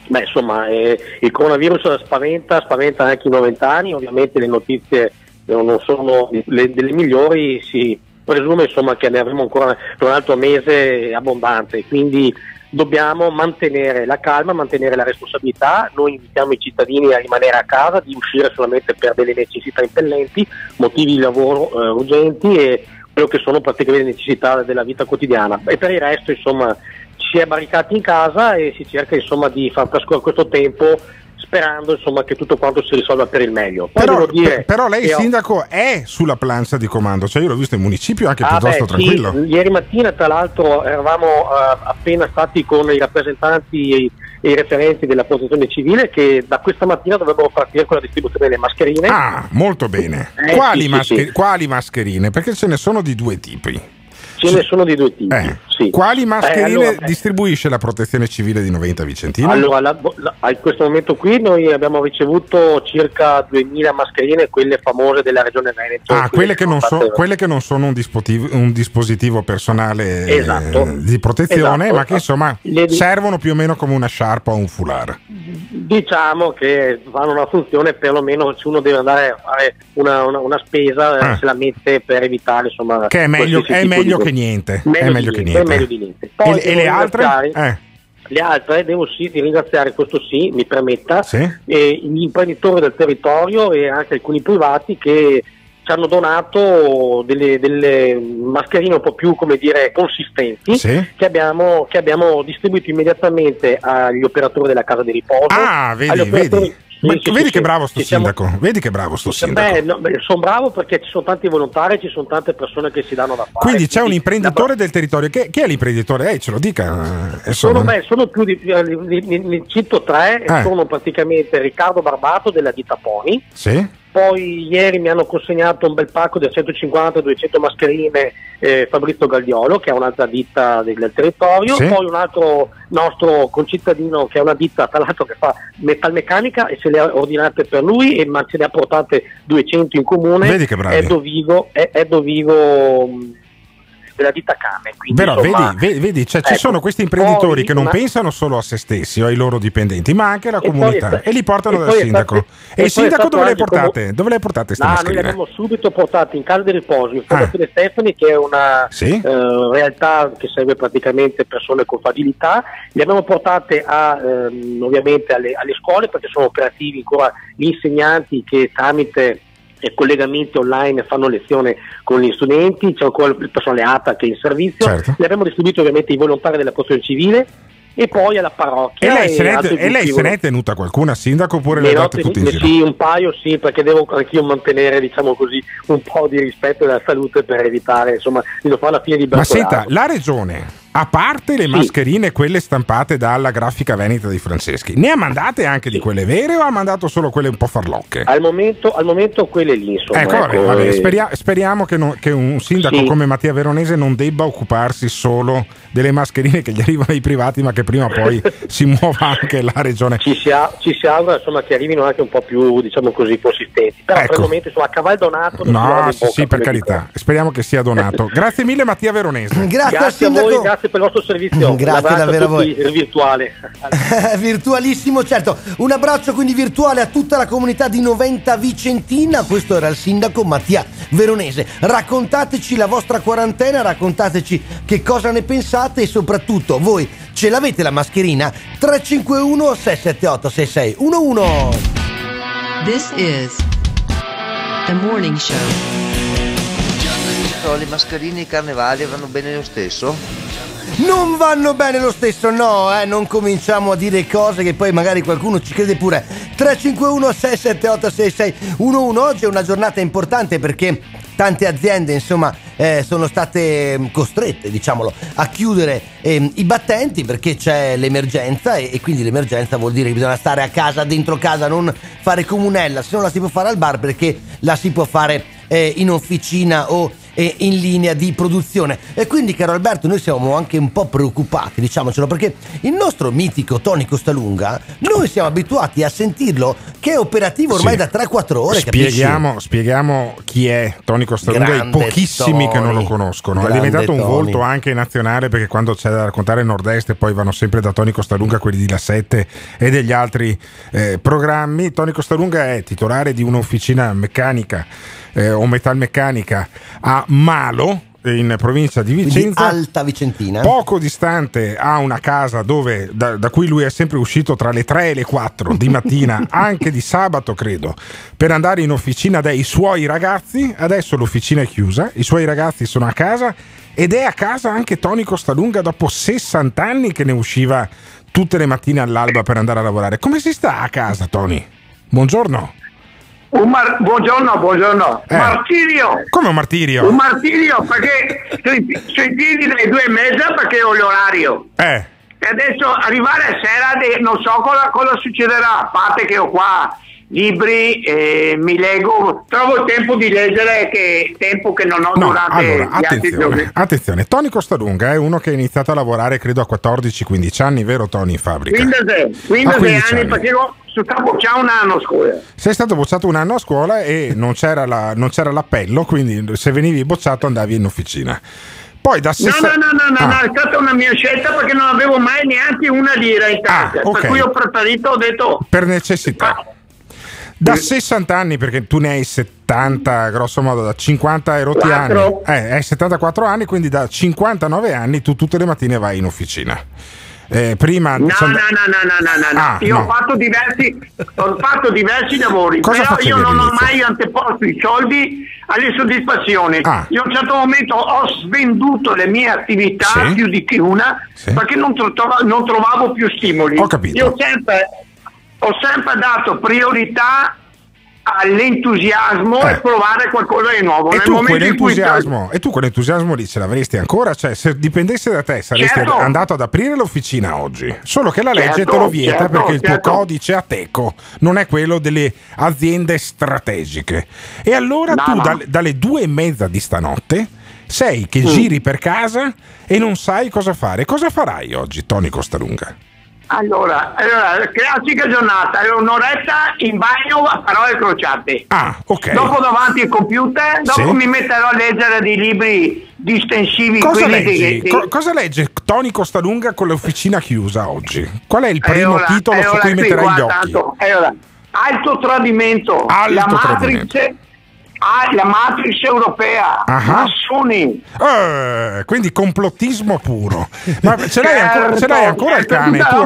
Beh, insomma, eh, il coronavirus spaventa, spaventa anche i novantani, ovviamente le notizie non sono le, delle migliori, si presume insomma, che ne avremo ancora per un altro mese abbondante, quindi dobbiamo mantenere la calma, mantenere la responsabilità, noi invitiamo i cittadini a rimanere a casa, di uscire solamente per delle necessità impellenti, motivi di lavoro eh, urgenti e quello che sono praticamente le necessità della vita quotidiana. E per il resto insomma ci si è barricati in casa e si cerca insomma di far trascorrere questo tempo sperando insomma che tutto quanto si risolva per il meglio. Poi
Però, per- però lei,
che ho-
sindaco, è sulla plancia di comando, cioè io l'ho visto in municipio anche
Ah,
piuttosto
beh, sì,
tranquillo.
ieri mattina tra l'altro eravamo eh, appena stati con i rappresentanti e e i referenti della protezione civile che da questa mattina dovrebbero partire con la distribuzione delle mascherine.
Ah, molto bene.
Eh,
quali,
sì, sì,
mascher-
sì.
quali mascherine? Perché ce ne sono di due tipi.
Ce ne sono di due tipi.
Eh,
sì.
Quali mascherine
Eh, allora,
distribuisce la protezione civile di Noventa Vicentina?
Allora, la- la- a questo momento qui noi abbiamo ricevuto circa 2000 mascherine, quelle famose della regione Veneto.
Ah, quelle che, non so- quelle che non sono un dispositivo, un dispositivo personale eh,
Esatto.
di protezione,
Esatto.
ma che insomma
Le
servono più o meno come una sciarpa o un foulard.
Diciamo che fanno una funzione, perlomeno se uno deve andare a fare una, una- una spesa, eh,
Ah.
se la mette per evitare insomma.
Che è meglio, è meglio che niente.
Meglio
è meglio che
niente, meglio di niente. Poi
E, e
devo
le altre? Eh,
Le altre devo sì ringraziare, questo sì, mi permetta,
Sì.
eh, gli imprenditori del territorio e anche alcuni privati che ci hanno donato delle, delle mascherine un po' più come dire consistenti
Sì.
che, abbiamo, che abbiamo distribuito immediatamente agli operatori della casa di riposo.
Ah,
agli
vedi,
operatori-
vedi.
Sì,
Ma
sì,
vedi
sì,
che bravo sto
Ci siamo-
sindaco. Vedi che bravo sto sindaco.
Beh, no, sono bravo perché ci sono tanti volontari, ci sono tante persone che si danno da fare.
Quindi c'è un imprenditore del territorio. Che, chi è l'imprenditore? Eh, ce lo dica. eh,
Sono, beh, sono più di, ne, ne cito tre,
Eh.
sono praticamente Riccardo Barbato della ditta Pony,
Sì?
Poi ieri mi hanno consegnato un bel pacco di 150-200 mascherine eh, Fabrizio Gagliolo che è un'altra ditta del, territorio,
Sì.
poi un altro nostro concittadino che è una ditta tra l'altro che fa metalmeccanica e se le ha ordinate per lui e ma ce ne ha portate 200 in comune,
Vedi che bravi.
è Dovigo, è, è Dovigo mh, della ditta Cane. Quindi,
Però
insomma,
vedi, vedi, cioè, ci
ecco,
sono questi imprenditori
poi
che non
una-
pensano solo a se stessi o ai loro dipendenti, ma anche alla
E
comunità
sta-
e li portano
e
dal sindaco.
stato-
e
e
il sindaco dove le portate?
come-
Dove le portate queste
No, noi le
mascherine?
abbiamo subito portate in casa di riposo in Fondazione
Ah.
Stefani, che è una
Sì?
eh, realtà che serve praticamente persone con fragilità. Le abbiamo portate a, ehm, ovviamente alle, alle scuole perché sono operativi ancora gli insegnanti che tramite collegamenti online fanno lezione con gli studenti, c'è ancora il personale ATA che è in servizio.
Certo.
Le abbiamo distribuito ovviamente ai volontari della protezione civile e poi alla
E
parrocchia.
lei, se ne è, e lei se ne è tenuta qualcuna, sindaco, oppure le
ho
date tutte in?
Sì, un paio sì, perché devo anch'io mantenere, diciamo così, un po' di rispetto della salute per evitare, insomma, di non fare la fine di
Ma
Bertolaro.
senta, la regione A parte le mascherine, quelle stampate dalla grafica veneta di Franceschi, ne ha mandate anche di quelle vere o ha mandato solo quelle un po' farlocche?
Al momento, al momento quelle lì, insomma.
Ecco, vabbè,
ecco,
vabbè,
eh,
speria- speriamo che, non- che un sindaco
Sì.
come Mattia Veronese non debba occuparsi solo delle mascherine che gli arrivano ai privati, ma che prima o poi *laughs* si muova anche la regione.
ci, si a- ci si augura insomma, che arrivino anche un po' più diciamo così, consistenti. Però per
Ecco.
il momento insomma, a cavallo donato
No, sì,
bocca,
sì, per carità. Speriamo che sia donato. *laughs* Grazie mille Mattia Veronese.
Grazie,
Grazie,
al
a
sindaco.
voi, grazie per il vostro servizio. *laughs*
Grazie davvero a
tutti,
voi.
virtuale. *laughs*
Virtualissimo, certo. Un abbraccio quindi virtuale a tutta la comunità di Noventa Vicentina. Questo era il sindaco Mattia Veronese. Raccontateci la vostra quarantena, raccontateci che cosa ne pensate e soprattutto voi ce l'avete la mascherina? 351 678 6611.
This is the morning show.
Le mascherine e i carnevali vanno bene lo stesso?
Non vanno bene lo stesso, no, eh, non cominciamo a dire cose che poi magari qualcuno ci crede pure. 351 678 6611 oggi è una giornata importante perché tante aziende, insomma, eh, sono state mm, costrette, diciamolo, a chiudere ehm, i battenti perché c'è l'emergenza e, e quindi l'emergenza vuol dire che bisogna stare a casa, dentro casa, non fare comunella, se non la si può fare al bar perché la si può fare eh, in officina o eh, in linea di produzione. E quindi, caro Alberto, noi siamo anche un po' preoccupati, diciamocelo, perché il nostro mitico Tony Costalunga, noi siamo abituati a sentirlo che è operativo ormai
Sì.
da 3-4 ore?
Spieghiamo, spieghiamo chi è Tony Costalunga ai
Grande
pochissimi che non lo
Tony.
conoscono. È
Grande
diventato un
Tony.
volto anche nazionale perché quando c'è da raccontare il nord-est poi vanno sempre da Tony Costalunga quelli di La 7 e degli altri eh, programmi. Tony Costalunga è titolare di un'officina meccanica eh, o metalmeccanica a Malo in provincia di Vicenza.
Alta Vicentina.
Poco distante ha una casa dove, da, da cui lui è sempre uscito tra le 3 e le 4 di mattina, *laughs* anche di sabato credo, per andare in officina dai suoi ragazzi. Adesso l'officina è chiusa, i suoi ragazzi sono a casa ed è a casa anche Tony Costalunga dopo 60 anni che ne usciva tutte le mattine all'alba per andare a lavorare. Come si sta a casa Tony? Buongiorno.
Un mar- buongiorno, buongiorno.
Eh.
Martirio!
Come un martirio?
Un martirio perché sui, piedi delle due e mezza perché ho l'orario.
Eh.
E adesso arrivare a sera de- non so cosa, cosa succederà, a parte che ho qua libri, eh, mi leggo, trovo il tempo di leggere che tempo che non ho
No,
durante
allora,
gli altri
attenzione, attenzione, Tony Costalunga è uno che ha iniziato a lavorare credo a 14-15 anni, vero Tony, in fabbrica?
15, 15
A 15
anni,
anni.
perché sono stato già un anno a scuola.
Sei stato bocciato un anno a scuola e non c'era, la- non c'era l'appello, quindi se venivi bocciato andavi in officina. Poi da
No,
60
no, no, no, no,
Ah,
no, è stata una mia scelta perché non avevo mai neanche una lira in tasca.
ok.
Per cui ho preferito, ho detto,
per necessità. Da 60 anni, perché tu ne hai 70, grosso modo, da 50 e rotti anni.
Quattro.
Eh, hai 74 anni, quindi da 59 anni tu tutte le mattine vai in officina. Eh, prima
No,
sono-
no, no, no, no, no, no, no.
Ah,
Io
no.
ho fatto diversi, ho fatto diversi lavori,
Cosa
però io non ho mai anteposto i soldi alle soddisfazioni.
Ah.
Io a un certo momento ho svenduto le mie attività,
Sì.
più di che una,
Sì.
perché non, tro- trova- non trovavo più stimoli.
Ho capito.
Io sempre, ho sempre dato priorità all'entusiasmo
Eh.
e provare qualcosa di nuovo.
E tu,
in cui
quell'entusiasmo, e tu quell'entusiasmo lì ce l'avresti ancora? Cioè, se dipendesse da te, saresti
Certo.
andato ad aprire l'officina oggi. Solo che la legge
Certo,
te lo vieta
certo,
perché il tuo
certo.
codice ateco non è quello delle aziende strategiche. E allora
No,
tu
no.
dal- dalle due e mezza di stanotte sei che
Mm.
giri per casa e non sai cosa fare. Cosa farai oggi, Tony Costalunga?
Allora, allora, classica giornata, un'oretta in bagno a parole crociate.
Ah, ok.
Dopo davanti al computer, dopo
Sì.
mi metterò a leggere dei libri distensivi.
Cosa leggi?
che-
Co- cosa legge Tony Costalunga con l'officina chiusa oggi? Qual è il primo
Allora,
titolo su
allora,
cui
qui,
metterai gli
guarda,
occhi?
tanto, allora, alto tradimento,
Alto
la
tradimento.
Ah, la Matrix europea,
Ah.
massoni.
Eh, quindi complottismo puro. Ma ce l'hai ancora, ce l'hai ancora il
certo,
cane? Tu-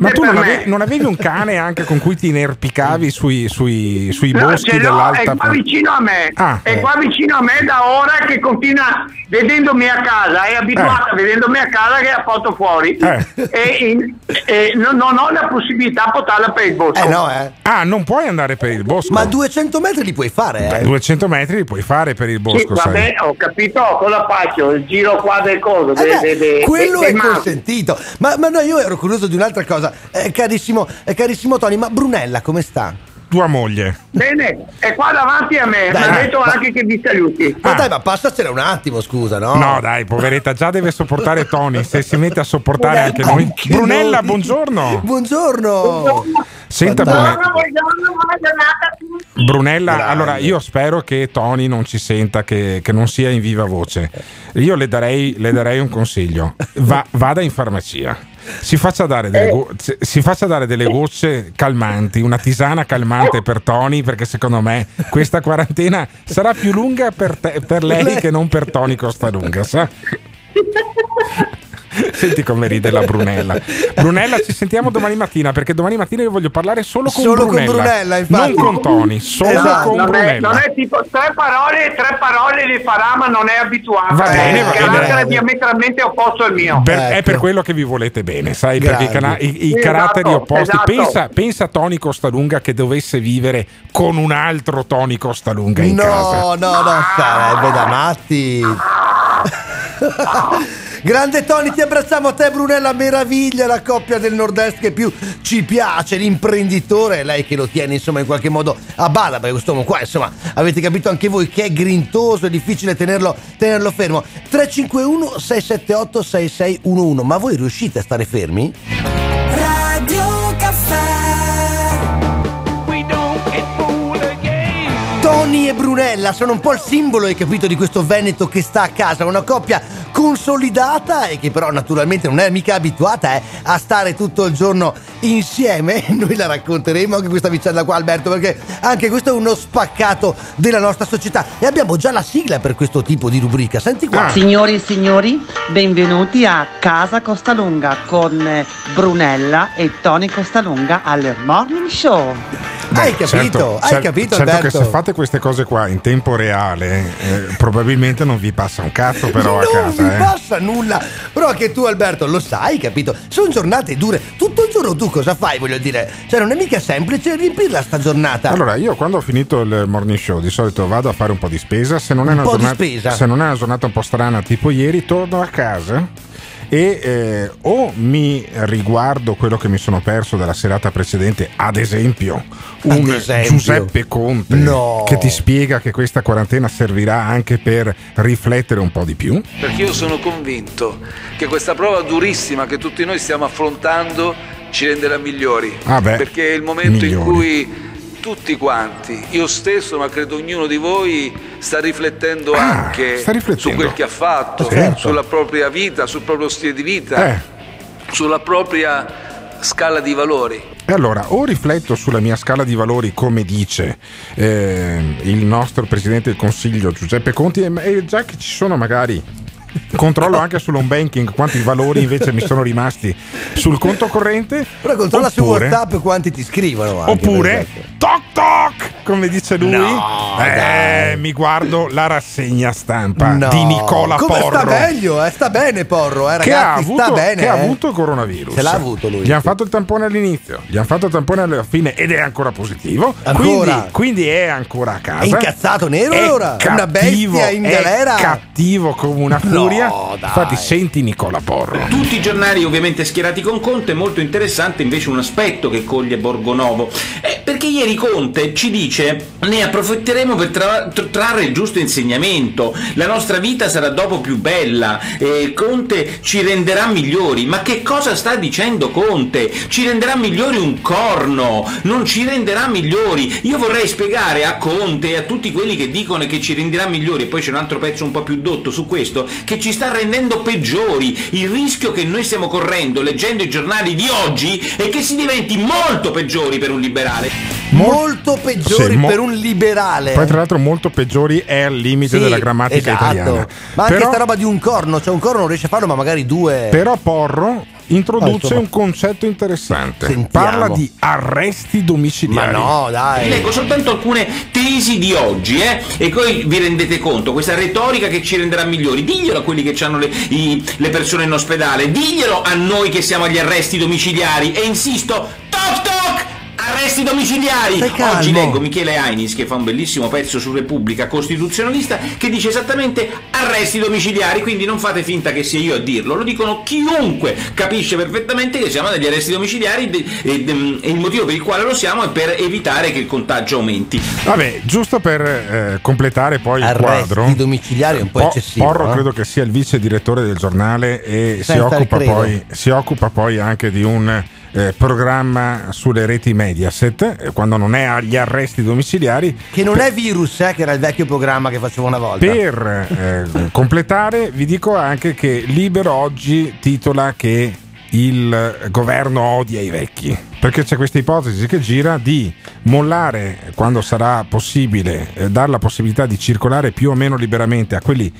ma tu non avevi, non avevi un cane anche con cui ti inerpicavi sui, sui- sui
No,
boschi dell'alta
è qua vicino a me,
Ah,
è
eh.
qua vicino a me da ora che continua vedendomi a casa, è abituata
Eh.
vedendomi a casa che ha fatto fuori
Eh.
e, in- e non, non ho la possibilità di portarla per il bosco.
Eh no, eh.
Ah, non puoi andare per il bosco.
Ma 200 metri li puoi fare, eh.
Eh.
200 metri li puoi fare per il
Sì,
bosco,
va
sai.
bene, ho capito, cosa faccio? Il giro qua del coso, de-
Eh beh,
de- de-
quello
de-
è consentito. Ma, ma no, io ero curioso di un'altra cosa. Eh, carissimo, eh, carissimo Tony, ma Brunella come sta?
Tua moglie.
Bene, è qua davanti a me,
Dai,
mi ha detto
ma-
anche che vi saluti.
Ma dai, ma passacela un attimo, scusa, no?
No, dai, poveretta, già deve sopportare Tony. Se si mette a sopportare anche noi.
Anche
Brunella,
noi.
buongiorno.
Buongiorno.
Senta,
Buongiorno.
Brunella.
buongiorno, buona giornata a tutti.
Brunella,
Grande.
allora io spero che Tony non ci senta, che, che non sia in viva voce. Io le darei, le darei un consiglio: Va- vada in farmacia. Si faccia, dare delle go- si- faccia dare delle gocce calmanti, una tisana calmante per Tony, perché secondo me questa quarantena sarà più lunga per, te- per lei che non per Tony Costalunga, sa? *laughs* *laughs* Senti come ride la Brunella. Brunella, ci sentiamo domani mattina perché domani mattina io voglio parlare solo con
Solo con
Brunella.
Brunella, infatti.
non con Tony, solo
Esatto.
con
non, è,
Brunella.
non è tipo tre parole, tre parole le farà, ma non è abituato.
Va bene, va
Il carattere
bene.
è diametralmente opposto al mio.
Per- È
Ecco.
per quello che vi volete bene, sai? Perché i, cana- i- i
Esatto,
caratteri opposti.
esatto.
Pensa, pensa a Tony Costalunga che dovesse vivere con un altro Tony Costalunga in casa.
No, no, no, sarebbe da matti. *laughs* *laughs* Grande Tony, ti abbracciamo a te Brunella, meraviglia la coppia del nord-est che più ci piace, l'imprenditore, è lei che lo tiene insomma in qualche modo a bada, perché quest'uomo qua insomma avete capito anche voi che è grintoso, è difficile tenerlo, tenerlo fermo. 351 678 6611, ma voi riuscite a stare fermi? Tony e Brunella sono un po' il simbolo, hai capito, di questo Veneto che sta a casa, una coppia consolidata e che però naturalmente non è mica abituata eh, a stare tutto il giorno insieme. *laughs* Noi la racconteremo anche questa vicenda qua Alberto perché anche questo è uno spaccato della nostra società e abbiamo già la sigla per questo tipo di rubrica. Senti qua.
Signori e signori, benvenuti a Casa Costalunga con Brunella e Tony Costalunga al Morning Show.
Hai capito?
Certo,
hai capito
certo
Alberto?
che se fate queste cose qua in tempo reale, eh, probabilmente non vi passa un cazzo però a
non
casa.
mi
eh.
passa nulla. Però anche tu, Alberto, lo sai, capito? Sono giornate dure. Tutto il giorno tu cosa fai, voglio dire? Cioè, non è mica semplice riempirla sta giornata.
Allora, io quando ho finito il morning show di solito vado a fare un po' di spesa. Se non è,
Un
una, giornata, se non è una giornata un po' strana, tipo ieri, torno a casa e eh, o mi riguardo quello che mi sono perso dalla serata precedente, ad esempio, un
Ad esempio?
Giuseppe Conte
No.
che ti spiega che questa quarantena servirà anche per riflettere un po' di più.
Perché io sono convinto che questa prova durissima che tutti noi stiamo affrontando ci renderà migliori.
Ah beh,
perché è il momento in
migliori.
cui tutti quanti, io stesso, ma credo ognuno di voi, sta riflettendo
Ah,
anche
sta riflettendo.
su quel che ha fatto,
Certo.
sulla propria vita, sul proprio stile di vita,
Eh.
sulla propria scala di valori.
E allora, o rifletto sulla mia scala di valori, come dice eh, il nostro presidente del consiglio Giuseppe Conti, e, e già che ci sono magari. Controllo anche sull'home banking quanti valori invece mi sono rimasti sul conto corrente.
Però controlla su
oppure-
WhatsApp quanti ti scrivono. anche,
Oppure toc toc, come dice lui,
No,
eh, mi guardo la rassegna stampa
No.
di Nicola
Come
Porro.
sta meglio, eh? sta bene Porro, eh, ragazzi,
che ha avuto,
sta bene.
che ha
eh.
avuto il coronavirus.
Ce l'ha avuto lui.
Gli hanno fatto il tampone all'inizio, gli hanno fatto il tampone alla fine ed è ancora positivo.
Ancora?
Quindi, quindi è ancora a casa.
È incazzato nero
È
allora? È una
cattivo,
bestia in
è
galera?
cattivo come una
No,
furia.
dai.
Infatti, senti Nicola Porro.
Tutti i giornali ovviamente schierati con Conte, molto interessante invece un aspetto che coglie Borgonovo, Eh, perché ieri Conte ci dice ne approfitteremo per tra- tr- trarre il giusto insegnamento, la nostra vita sarà dopo più bella, eh, Conte ci renderà migliori, ma che cosa sta dicendo Conte? Ci renderà migliori un corno, non ci renderà migliori, io vorrei spiegare a Conte e a tutti quelli che dicono che ci renderà migliori, e poi c'è un altro pezzo un po' più dotto su questo, che ci sta rendendo peggiori, il rischio che noi stiamo correndo leggendo i giornali di oggi è che si diventi molto peggiori per un liberale.
Molto peggiori
Sì, mo-
per un liberale.
Poi, tra l'altro, molto peggiori è al limite
Sì,
della grammatica
esatto.
italiana.
Ma anche
Però-
sta roba di un corno, cioè un corno non riesce a farlo, ma magari due.
Però Porro introduce
insomma.
un concetto interessante.
Sentiamo.
Parla di arresti domiciliari.
Ma no, dai.
Leggo soltanto alcune tesi di oggi, eh? E poi vi rendete conto, questa retorica che ci renderà migliori, diglielo a quelli che hanno le, i- le persone in ospedale, diglielo a noi che siamo agli arresti domiciliari, e insisto, toc toc! Arresti domiciliari! Oggi leggo Michele Ainis che fa un bellissimo pezzo su Repubblica costituzionalista che dice esattamente arresti domiciliari, quindi non fate finta che sia io a dirlo, lo dicono chiunque capisce perfettamente che siamo degli arresti domiciliari e, e il motivo per il quale lo siamo è per evitare che il contagio aumenti.
Vabbè, giusto per eh, completare poi il
Arresti
quadro.
domiciliari è un po'
Po-
eccessivo.
Porro
eh?
credo che sia il vice direttore del giornale e si
il
occupa, poi, si occupa poi anche di un eh, programma sulle reti Mediaset, eh, quando non è agli arresti domiciliari.
Che non è virus, eh, che era il vecchio programma che facevo una volta.
Per eh, completare, vi dico anche che Libero oggi titola che il governo odia i vecchi. Perché c'è questa ipotesi che gira di mollare, quando sarà possibile, eh, dare la possibilità di circolare più o meno liberamente a quelli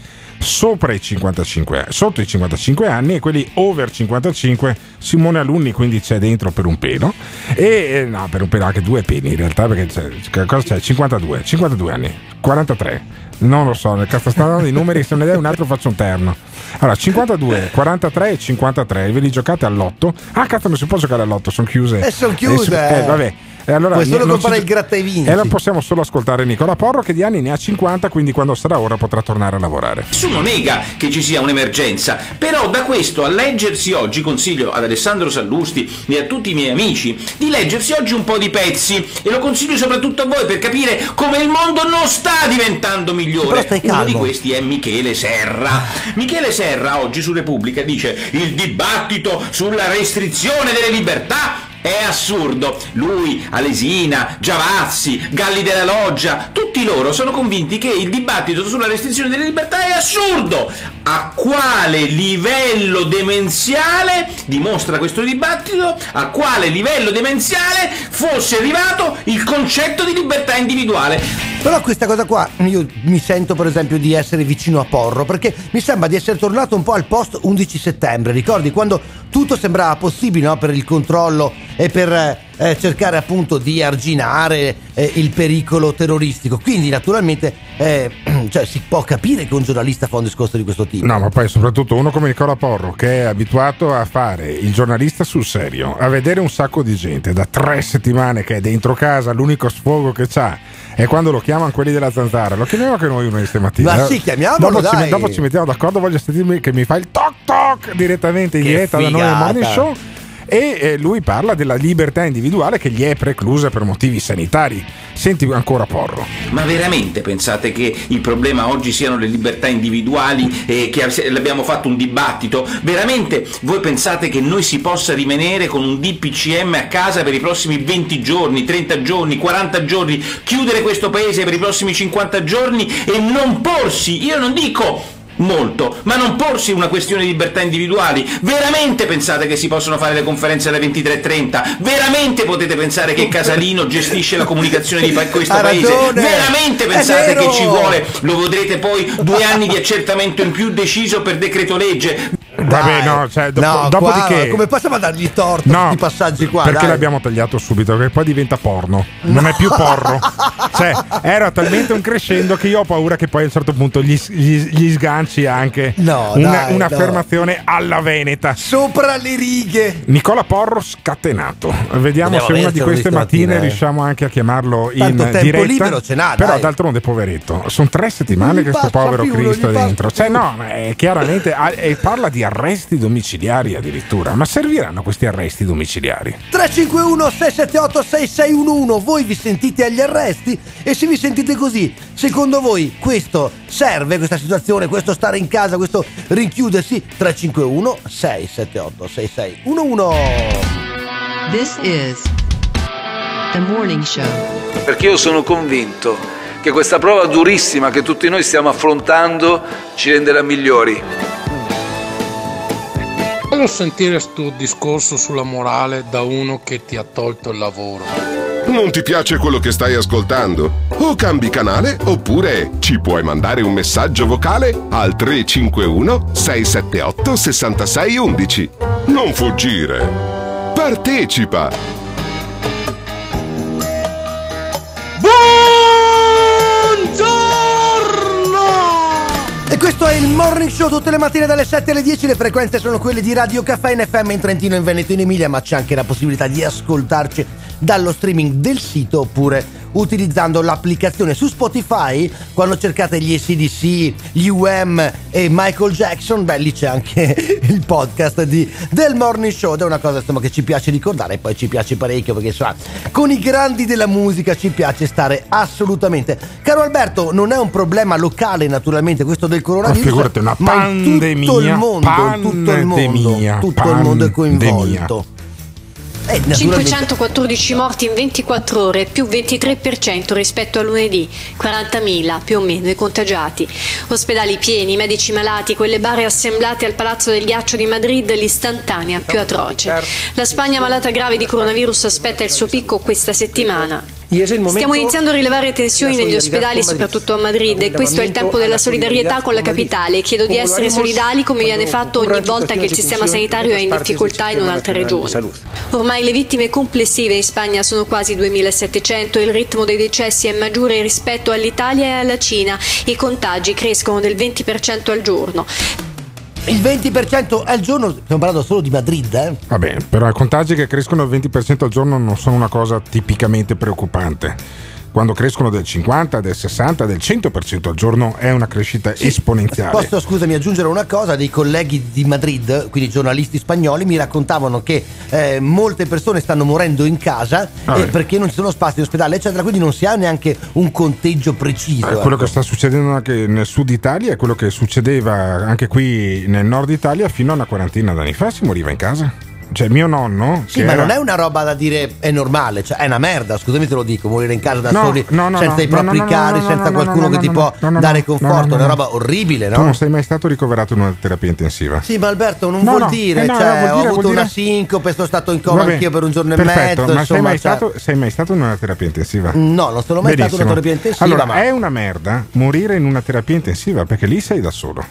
sopra i 55 sotto i 55 anni e quelli over 55 Simone Alunni quindi c'è dentro per un pelo e eh, no per un pelo anche due peni in realtà perché c'è, cosa c'è? 52 52 anni 43 non lo so nel cazzo stanno dando i numeri se ne dai un altro faccio un terno. Allora 52 43 e 53 ve li giocate all'otto? Ah cazzo non si può giocare all'otto sono chiuse.
Eh, son chiuse,
si-
eh.
vabbè e allora non
comprare
si-
il gratta e
e allora possiamo solo ascoltare Nicola Porro che di anni ne ha 50 quindi quando sarà ora potrà tornare a lavorare
Nessuno nega che ci sia un'emergenza, però da questo a leggersi oggi consiglio ad Alessandro Sallusti e a tutti i miei amici di leggersi oggi un po' di pezzi e lo consiglio soprattutto a voi per capire come il mondo non sta diventando migliore. Uno di questi è Michele Serra. Michele Serra oggi su Repubblica dice il dibattito sulla restrizione delle libertà è assurdo. Lui, Alesina, Giavazzi, Galli della Loggia, tutti loro sono convinti che il dibattito sulla restrizione delle libertà è assurdo. A quale livello demenziale, dimostra questo dibattito, a quale livello demenziale fosse arrivato il concetto di libertà individuale.
Però questa cosa qua io mi sento per esempio di essere vicino a Porro perché mi sembra di essere tornato un po' al post 11 settembre, ricordi quando tutto sembrava possibile no? per il controllo e per eh, eh, cercare appunto di arginare eh, il pericolo terroristico. Quindi naturalmente eh, *clears throat* cioè, si può capire che un giornalista fa un discorso di questo tipo.
No, ma poi soprattutto uno come Nicola Porro che è abituato a fare il giornalista sul serio, a vedere un sacco di gente da tre settimane che è dentro casa, l'unico sfogo che c'ha è quando lo chiamano quelli della zanzara. Lo chiamiamo anche noi una stamattina.
Ma sì, chiamiamolo,
dopo, ci,
dai.
dopo ci mettiamo d'accordo, voglio sentirmi che mi fa il toc toc direttamente in
Che
diretta da noi al. Morning Show. E eh, lui parla della libertà individuale che gli è preclusa per motivi sanitari. Senti ancora Porro.
Ma veramente pensate che il problema oggi siano le libertà individuali e che se- l'abbiamo fatto un dibattito? Veramente voi pensate che noi si possa rimanere con un DPCM a casa per i prossimi 20 giorni, 30 giorni, 40 giorni, chiudere questo paese per i prossimi 50 giorni e non porsi, io non dico molto, ma non porsi una questione di libertà individuali. Veramente pensate che si possono fare le conferenze alle 23.30? Veramente potete pensare che *laughs* Casalino gestisce la comunicazione di *laughs* questo paese? Veramente pensate che ci vuole, lo vedrete poi, due anni di accertamento in più deciso per decreto legge?
Vabbè, no, cioè, dopo,
no,
dopodiché.
qua, come possiamo dargli torto
No,
questi passaggi qua?
perché
dai?
l'abbiamo tagliato subito? Che poi diventa porno, non è più porro. cioè, era talmente un crescendo che io ho paura che poi a un certo punto gli, gli- gli sganci anche
No,
una-
dai,
un'affermazione alla Veneta.
Sopra le righe.
Nicola Porro scatenato. Vediamo
Dobbiamo
se una di queste mattine
eh.
riusciamo anche a chiamarlo in
Tanto tempo
diretta.
libero ce n'ha,
Però
dai.
d'altronde poveretto, sono tre settimane che
gli
sto
passa
povero Cristo è dentro. Cioè no, chiaramente ah, e parla di arresti domiciliari addirittura. Ma serviranno questi arresti domiciliari?
351 678 6611 Voi vi sentite agli arresti? E se vi sentite così, secondo voi questo serve, questa situazione, questo stare in casa, questo rinchiudersi? 351 678 6611
This is the morning show.
Perché io sono convinto che questa prova durissima che tutti noi stiamo affrontando ci renderà migliori.
Voglio sentire sto discorso sulla morale da uno che ti ha tolto il lavoro.
Non ti piace quello che stai ascoltando? O cambi canale oppure ci puoi mandare un messaggio vocale al 351 678 6611. Non fuggire. Partecipa.
Il morning show tutte le mattine dalle 7 alle 10. Le frequenze sono quelle di Radio Caffè in FM in Trentino, in Veneto, in Emilia, ma c'è anche la possibilità di ascoltarci dallo streaming del sito oppure utilizzando l'applicazione su Spotify. Quando cercate gli ACDC, gli UM e Michael Jackson beh lì c'è anche *laughs* il podcast di, del Morning Show. Ed è una cosa insomma, che ci piace ricordare e poi ci piace parecchio perché insomma, con i grandi della musica ci piace stare assolutamente. Caro Alberto non è un problema locale naturalmente questo del
Ma
coronavirus
figurati, una
ma in tutto il
pandemia,
mondo in tutto il mondo
pandemia,
tutto il mondo è
pandemia.
coinvolto Eh, naturalmente-
514 morti in 24 ore, più 23% rispetto a lunedì, 40.000 più o meno i contagiati. Ospedali pieni, medici malati, quelle bare assemblate al Palazzo del Ghiaccio di Madrid, l'istantanea più atroce. La Spagna malata grave di coronavirus aspetta il suo picco questa settimana. Stiamo iniziando a rilevare tensioni negli ospedali, soprattutto a Madrid, e questo è il tempo della solidarietà con la capitale. Chiedo di essere solidali come viene fatto ogni volta che il sistema sanitario è in difficoltà in un'altra regione. Ormai le vittime complessive in Spagna sono quasi 2700 e il ritmo dei decessi è maggiore rispetto all'Italia e alla Cina. I contagi crescono del 20% al giorno.
Il 20% al giorno stiamo parlando solo di Madrid eh?
Vabbè, però i contagi che crescono del 20% al giorno non sono una cosa tipicamente preoccupante. Quando crescono del 50, del 60, del 100% al giorno è una crescita esponenziale.
Posso, scusami, aggiungere una cosa? Dei colleghi di Madrid, quindi giornalisti spagnoli, mi raccontavano che eh, molte persone stanno morendo in casa
Ah,
eh, perché non ci sono spazi in ospedale, eccetera, quindi non si ha neanche un conteggio preciso.
Eh, quello
ecco.
che sta succedendo anche nel sud Italia è quello che succedeva anche qui nel nord Italia fino a una quarantina d'anni fa, si moriva in casa. Cioè mio nonno...
Sì, ma
era-
non è una roba da dire è normale, cioè è una merda, scusami te lo dico, morire in casa da
No,
soli,
no, no,
senza i propri cari, senza
no,
qualcuno
no,
che ti può dare conforto, è una roba orribile,
Tu
no?
non sei mai stato ricoverato in una terapia intensiva.
Sì, ma Alberto non
No,
vuol dire,
eh
cioè,
vuol dire-
ho avuto
dire-
una sincope, sono stato in coma anch'io per un giorno
perfetto,
e mezzo,
ma sei
insomma,
mai,
cioè-
stato, sei mai stato in una terapia intensiva?
No, non sono mai stato in una terapia intensiva,
Allora,
ma-
è una merda morire in una terapia intensiva perché lì sei da solo.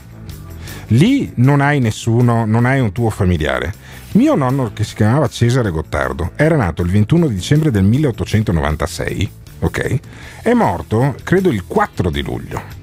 Lì non hai nessuno, non hai un tuo familiare. Mio nonno, che si chiamava Cesare Gottardo, era nato il 21 dicembre del 1896, ok? È morto, credo, il 4 di luglio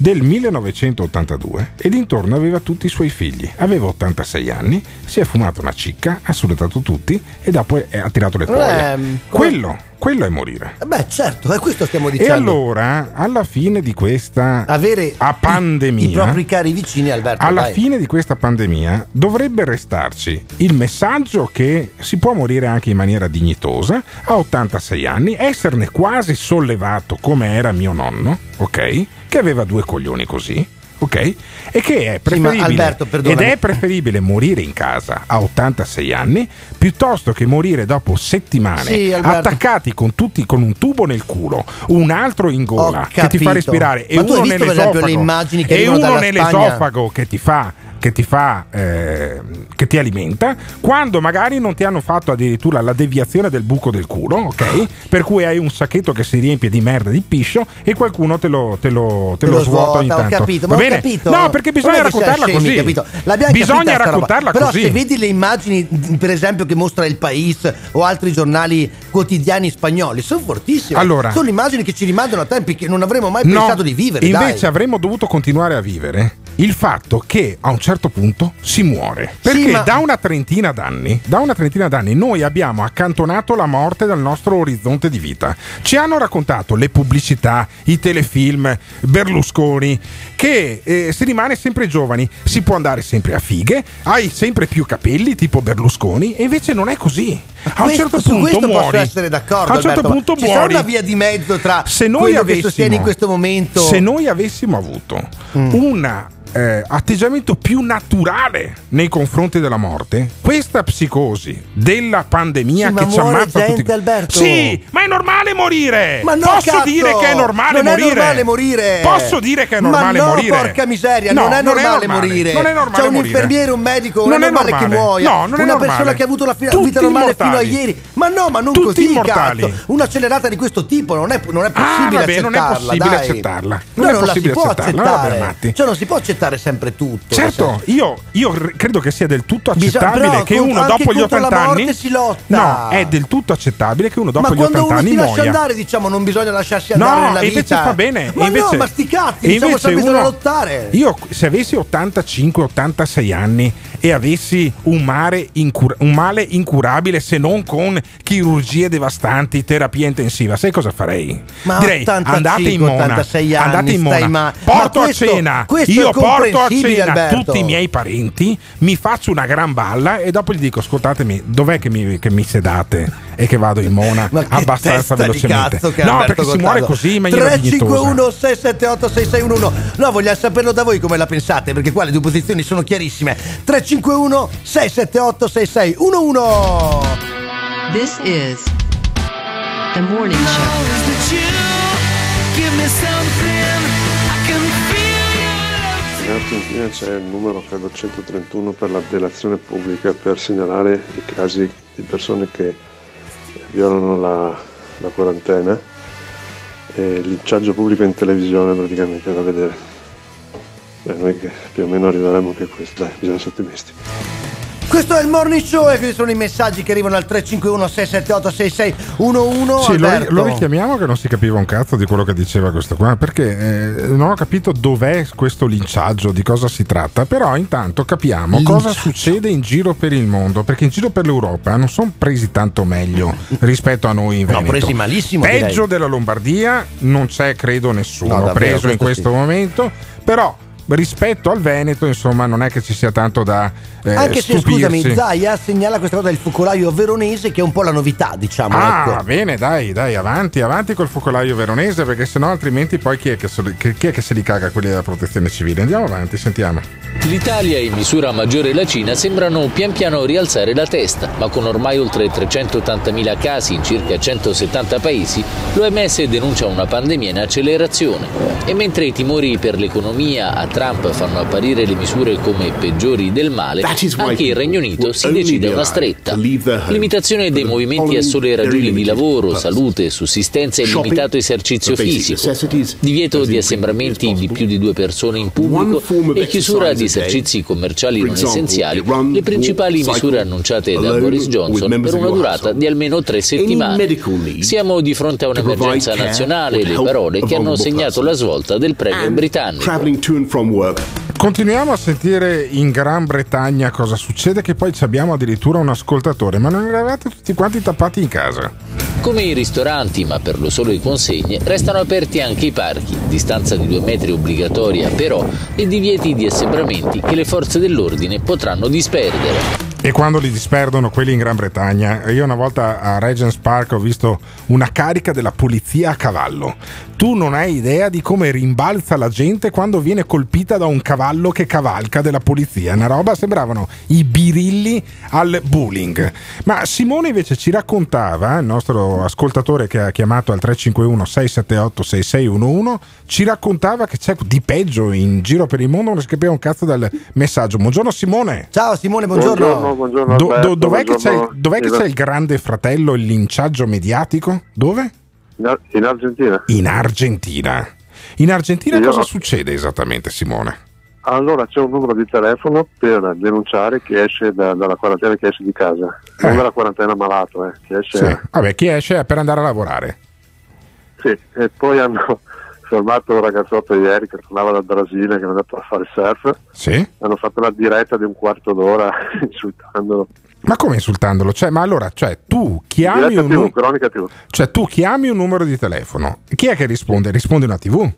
del 1982 ed intorno aveva tutti i suoi figli. Aveva 86 anni, si è fumato una cicca, ha salutato tutti e dopo è- ha tirato le cuoia.
Ehm,
Quello, quello è morire.
Eh Beh, certo, è questo stiamo
E
dicendo.
allora, alla fine di questa
Avere
pandemia,
I propri cari vicini, Alberto.
alla
dai.
fine di questa pandemia dovrebbe restarci il messaggio che si può morire anche in maniera dignitosa a 86 anni, esserne quasi sollevato come era mio nonno, ok? Che aveva due coglioni così. Ok? E che è
Sì,
preferibile
Alberto,
ed è preferibile morire in casa a 86 anni piuttosto che morire dopo settimane
Sì,
attaccati con tutti con un tubo nel culo, un altro in gola che ti fa respirare e
Ma
uno nell'esofago e uno nell'esofago che ti fa che ti fa eh, che ti alimenta quando magari non ti hanno fatto addirittura la deviazione del buco del culo ok per cui hai un sacchetto che si riempie di merda di piscio e qualcuno te lo, te lo, te
Te
lo
lo
svuota ogni
svuota, ho
tanto
capito,
Va
ma ho
bene?
capito.
no perché bisogna raccontarla
scemi,
così
capito? L'abbiamo
bisogna raccontarla
Però
così
se vedi le immagini, per esempio, che mostra il País o altri giornali quotidiani spagnoli, sono fortissime.
Allora.
sono immagini che ci rimandano a tempi che non avremmo mai
No,
pensato di vivere.
Invece
dai.
avremmo dovuto continuare a vivere il fatto che a un certo punto si muore. Perché
ma-
da una trentina d'anni, da una trentina d'anni noi abbiamo accantonato la morte dal nostro orizzonte di vita. Ci hanno raccontato le pubblicità, i telefilm, Berlusconi, che eh, si rimane sempre giovani, si può andare sempre a fighe, hai sempre più capelli tipo Berlusconi e invece non è così. A un certo punto
questo
muori.
posso essere d'accordo.
A un certo
Alberto,
punto muori.
una via di mezzo tra
se noi avessimo,
in questo momento.
se noi avessimo avuto
Mm.
un eh, atteggiamento più naturale nei confronti della morte, questa psicosi della pandemia
Sì,
che ci ammazza
gente,
tutti.
Alberto.
Sì, ma è normale morire.
Ma no,
Posso
cazzo!
dire che è normale
non
morire?
è normale morire.
Posso dire che è normale
Ma no,
morire?
porca miseria,
No,
non è normale morire.
Non è normale
C'è un
morire.
infermiere, un medico, non,
Non
è
è
normale, che
normale.
muoia.
No, non è
una
normale.
persona che ha avuto la fi-
Tutti
vita normale fino a ieri. Ma no, ma non
Tutti
così,
immortali.
cazzo. Un'accelerata di questo tipo non è, non è
Ah,
possibile
vabbè, non è
accettarla.
possibile
dai.
accettarla.
No,
Non è
non si
possibile
può
accettarla.
Accettare. Cioè, non si può accettare sempre tutto.
Certo, io, io re- credo che sia del tutto
Bisogna-
accettabile
però
che uno dopo gli
contro la
80
morte
anni.
si lotta.
No, è del tutto accettabile che uno dopo
ma
gli
quando
80
uno
anni
si lascia
muoia.
andare, diciamo, non bisogna lasciarsi andare
No,
nella vita.
invece fa bene.
Ma
invece,
no, ma sti cazzi, diciamo
invece
bisogna lottare.
Io se avessi 85-86 anni e avessi un, mare incur- un male incurabile se non con chirurgie devastanti, terapia intensiva, sai cosa farei?
Ma
Direi
85,
andate in Mona,
86 anni,
andate in Mona,
ma-
porto
ma
a
questo-
cena,
questo
io porto a cena
Alberto.
tutti i miei parenti, mi faccio una gran balla e dopo gli dico ascoltatemi, dov'è che mi, che mi sedate e che vado in Mona abbastanza velocemente? no,
Alberto
perché si
Gottardo.
muore così in maniera dignitosa.
351 678 6611 No, vogliamo saperlo da voi come la pensate, perché qua le due posizioni sono chiarissime. 351 678 6611
This is the morning show.
In Argentina c'è il numero credo 131 per la delazione pubblica per segnalare i casi di persone che violano la, la quarantena e linciaggio pubblico in televisione praticamente da vedere. Beh, noi che più o meno arriveremo anche a questo, dai, bisogna essere ottimisti.
Questo è il morning show e questi sono i messaggi che arrivano al 351 678 6611
Sì, lo, lo richiamiamo che non si capiva un cazzo di quello che diceva questo qua, perché eh, non ho capito dov'è questo linciaggio, di cosa si tratta, però intanto capiamo cosa succede in giro per il mondo, perché in giro per l'Europa non sono presi tanto meglio rispetto a noi in
No,
Veneto.
presi malissimo,
Peggio
direi.
della Lombardia non c'è credo nessuno
No, davvero,
preso in
questo
questo momento, però rispetto al Veneto insomma non è che ci sia tanto da eh,
Anche se
stupirsi.
scusami, Zaia segnala questa cosa del focolaio veronese che è un po' la novità, diciamo.
Ah,
ecco.
bene, dai, dai, avanti, avanti col focolaio veronese, perché sennò altrimenti poi chi è che, se- che- chi è che se li caga quelli della protezione civile? Andiamo avanti, sentiamo.
L'Italia e in misura maggiore la Cina sembrano pian piano rialzare la testa, ma con ormai oltre 380.000 casi in circa 170 paesi, l'OMS denuncia una pandemia in accelerazione. E mentre i timori per l'economia a Trump fanno apparire le misure come peggiori del male, anche il Regno Unito si decide a una stretta. Limitazione dei movimenti a sole ragioni di lavoro, salute, sussistenza e limitato esercizio fisico, divieto di assembramenti di più di due persone in pubblico e chiusura di esercizi commerciali non essenziali, le principali misure annunciate da Boris Johnson per una durata di almeno tre settimane. Siamo di fronte a un'emergenza nazionale, le parole che hanno segnato la svolta del premier britannico.
Continuiamo a sentire in Gran Bretagna cosa succede, che poi ci abbiamo addirittura un ascoltatore, ma non eravate tutti quanti tappati in casa.
Come i ristoranti, ma per lo solo i consegne, restano aperti anche i parchi, distanza di due metri obbligatoria però e divieti di assembramenti che le forze dell'ordine potranno disperdere.
E quando li disperdono quelli in Gran Bretagna, io una volta a Regent's Park ho visto una carica della polizia a cavallo. Tu non hai idea di come rimbalza la gente quando viene colpita da un cavallo che cavalca della polizia. Una roba sembravano i birilli al bullying. Ma Simone invece ci raccontava, il nostro ascoltatore che ha chiamato al 351 678 6611, ci raccontava che c'è di peggio in giro per il mondo, non si capiva un cazzo dal messaggio. Buongiorno Simone.
Ciao Simone, buongiorno.
Buongiorno, buongiorno
Do- do-
Alberto,
dov'è che c'è,
buongiorno
dov'è che c'è il grande fratello, il linciaggio mediatico? Dove?
In, Ar- in Argentina.
In Argentina. In Argentina
Io-
cosa succede esattamente, Simone?
Allora c'è un numero di telefono per denunciare chi esce da- dalla quarantena, chi esce di casa. Non dalla quarantena malato, eh, chi esce...
Sì. Vabbè, chi esce è per andare a lavorare.
Sì, e poi hanno fermato un ragazzotto ieri che tornava dal Brasile, che è andato a fare surf.
Sì?
Hanno fatto una diretta di un quarto d'ora *laughs* insultandolo.
Ma come insultandolo? Cioè, ma allora, cioè, tu chiami un,
TV,
nu- cioè, tu chiami un numero di telefono. Chi è che risponde? Risponde una TV.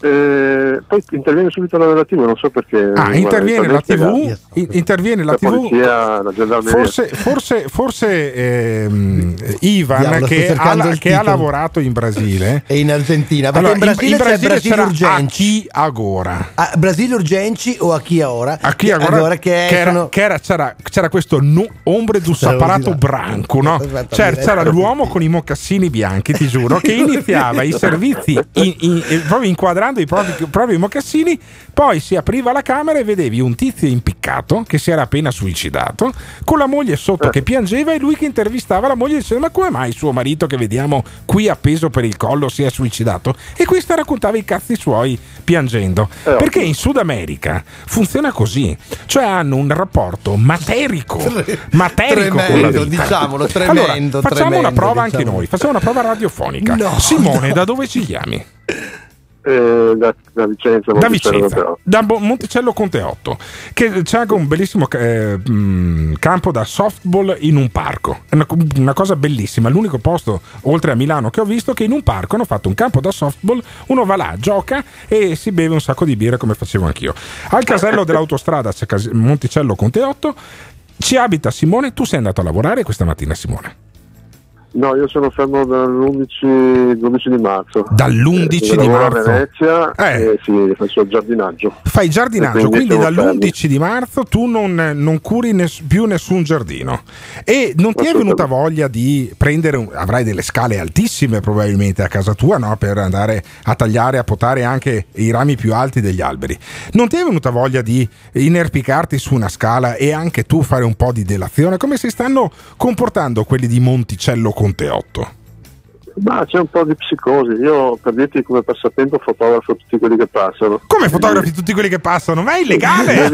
Eh, poi interviene subito la TV, non so perché.
Ah, interviene la TV, in- interviene la,
La
TV.
polizia, la gendarmeria.
Forse, forse, forse ehm, Ivan
Diavolo,
che, ha, che ha lavorato in Brasile *laughs*
E in Argentina, perché
Allora,
in Brasile, c'è Brasile
c'era
Urgenci.
a chi agora.
A Brasile Urgenci o a chi ora?
A chi agora,
che,
che era-
sono-
che era- c'era, c'era questo nu- ombre du
Aspetta,
saparato branco, no? C'era, c'era l'uomo con i mocassini bianchi, ti giuro, che *laughs* iniziava i servizi in- in- proprio inquadrando i propri, propri mocassini, poi si apriva la camera e vedevi un tizio impiccato che si era appena suicidato, con la moglie sotto che piangeva e lui che intervistava la moglie dicendo ma come mai suo marito che vediamo qui appeso per il collo si è suicidato? E questa raccontava i cazzi suoi piangendo. Perché in Sud America funziona così, cioè hanno un rapporto materico, materico con la
Tremendo,
vita.
diciamo, tremendo,
allora, facciamo
tremendo,
una prova anche
diciamo.
noi, facciamo una prova radiofonica.
No,
Simone,
no.
da dove ci chiami? *laughs*
Eh, da, da Vicenza,
da
Monticello,
Vicenza, da Monticello Conte 8, che c'è anche un bellissimo eh, campo da softball in un parco. È una, una cosa bellissima. L'unico posto oltre a Milano che ho visto che in un parco hanno fatto un campo da softball. Uno va là, gioca e si beve un sacco di birre come facevo anch'io. Al casello *laughs* dell'autostrada c'è Monticello Conte 8. Ci abita Simone. Tu sei andato a lavorare questa mattina, Simone?
No, io sono fermo dall'11 12 di marzo.
Dall'11
Eh,
di marzo?
a Venezia
Eh.
e sì, faccio giardinaggio.
Fai giardinaggio, quindi
siamo fermi.
dall'11 di marzo tu non, non curi ness- più nessun giardino. E non ti è venuta voglia di prendere, un- avrai delle scale altissime probabilmente a casa tua, no? Per andare a tagliare, a potare anche i rami più alti degli alberi. Non ti è venuta voglia di inerpicarti su una scala e anche tu fare un po' di delazione? Come si stanno comportando quelli di Monticello Conte 8?
Ma c'è un po' di psicosi. Io per dirti come passatempo fotografo tutti quelli che passano.
Come fotografi tutti quelli che passano? Ma è illegale!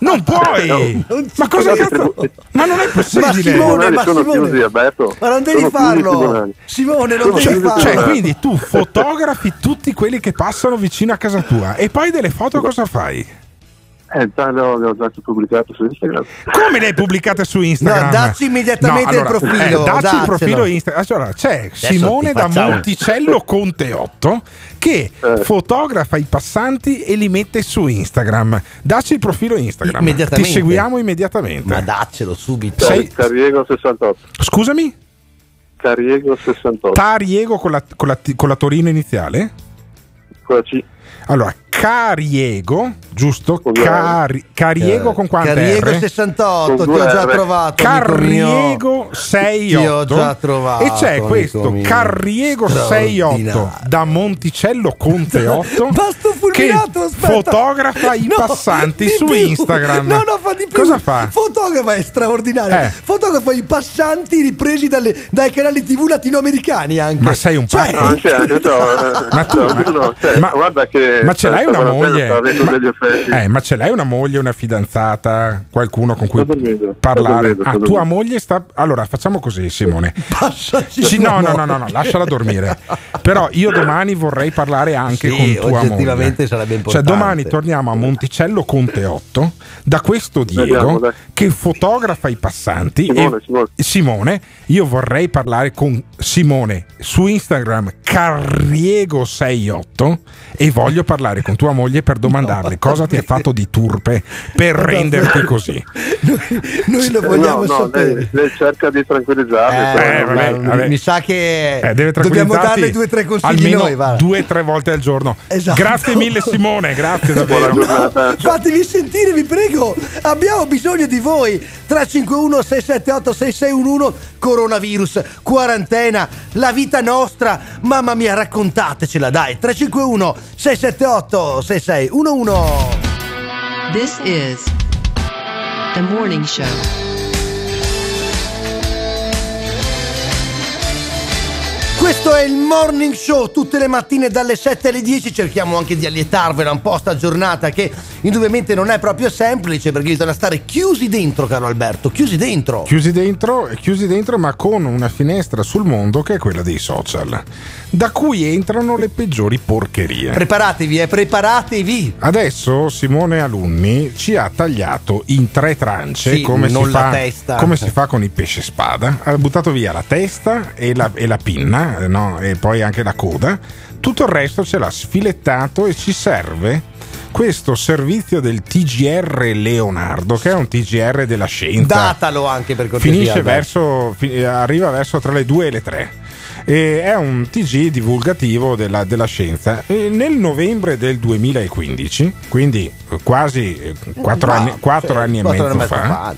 Non puoi!
No.
Ma cosa cazzo? Ma non è possibile!
I tribunali sono chiusi, Alberto.
Ma non devi
Sono
farlo. Simone, non
Sono
devi farlo.
Cioè, quindi tu fotografi tutti quelli che passano vicino a casa tua e poi delle foto cosa fai?
Eh, già le ho, le ho già pubblicato su Instagram.
Come le hai pubblicate su Instagram?
No, dacci immediatamente il profilo,
eh, dacci il
daccelo.
profilo Instagram. Allora, c'è Simone
ti
da Monticello Conte 8 che
Eh.
fotografa i passanti e li mette su Instagram. Dacci il profilo Instagram.
Immediatamente.
Ti seguiamo immediatamente.
Ma daccelo subito.
Sei-
Cariego 68.
Scusami?
Cariego 68.
Tariego con la, con la, con la Torino iniziale?
Con la C.
Allora, Cariego, giusto? Cari- Cariego con quante
Cariego
R?
68,
Con
ti ho già
R.
trovato. mio.
Carriego
Ti ho
68
già trovato.
e c'è questo. Carriego 68 da Monticello Conte *laughs* 8
Basta
che
fulminato, aspetta.
fotografa i
No,
passanti su
più.
Instagram.
No, no, fa di più.
Cosa fa?
Fotografa è straordinario.
Eh.
Fotografa i passanti ripresi dalle- dai canali TV latinoamericani anche.
Ma sei un
Cioè,
pazzo? *laughs*
No, eh,
Ma tu-
cioè,
ma-
guarda che
Ma ce l'hai una moglie? Ma,
effetti.
eh, ma ce l'hai una moglie, una fidanzata, qualcuno con cui
dormendo,
parlare?
dormendo,
Ah, tua moglie sta. Allora, facciamo così, Simone. *laughs* Sì, no, no, no, no, no, lasciala dormire. Però io domani vorrei parlare anche
Sì,
con tua moglie.
sarebbe
Cioè,
importante.
domani torniamo a Monticello Conte 8 da questo Diego
Vediamo, dai.
che fotografa i passanti.
Simone,
e-
Simone.
Simone, io vorrei parlare con Simone su Instagram Carriego68 e voglio parlare con tua moglie per domandarle cosa ti ha fatto di turpe per renderti così.
Noi lo
Eh,
vogliamo
no, no,
sapere.
lei, lei cerca di tranquillizzarmi.
Eh,
però
eh, vabbè,
mi-
vabbè.
Mi sa che
Eh, deve
dobbiamo darle due o tre consigli
almeno
noi. va.
due o tre volte al giorno.
Esatto.
Grazie mille Simone, grazie davvero.
giornata. *laughs*
Fatevi sentire, vi prego. Abbiamo bisogno di voi. 351 678 6611 coronavirus, quarantena, la vita nostra. Mamma mia, raccontatecela, dai. 351 678 6611
This is the morning show.
Questo è il morning show tutte le mattine dalle 7 alle 10. Cerchiamo anche di allietarvela un po' sta giornata che indubbiamente non è proprio semplice perché bisogna stare chiusi dentro, caro Alberto. Chiusi dentro.
Chiusi dentro, chiusi dentro, ma con una finestra sul mondo che è quella dei social, da cui entrano le peggiori porcherie.
Preparatevi, eh, preparatevi.
Adesso Simone Alunni ci ha tagliato in tre trance
Sì,
come, si fa, come si fa con i pesce spada. Ha buttato via la testa e la, e la pinna no? e poi anche la coda. Tutto il resto ce l'ha sfilettato e ci serve questo servizio del TGR Leonardo, che è un TGR della scienza.
Datalo anche per cortesia.
Verso, arriva verso tra le 2 e le 3. E è un TG divulgativo della, della scienza. E nel novembre del 2015, quindi eh, quasi 4
No,
anni, quattro
cioè,
anni e
quattro
mezzo
anni e mezzo
fa,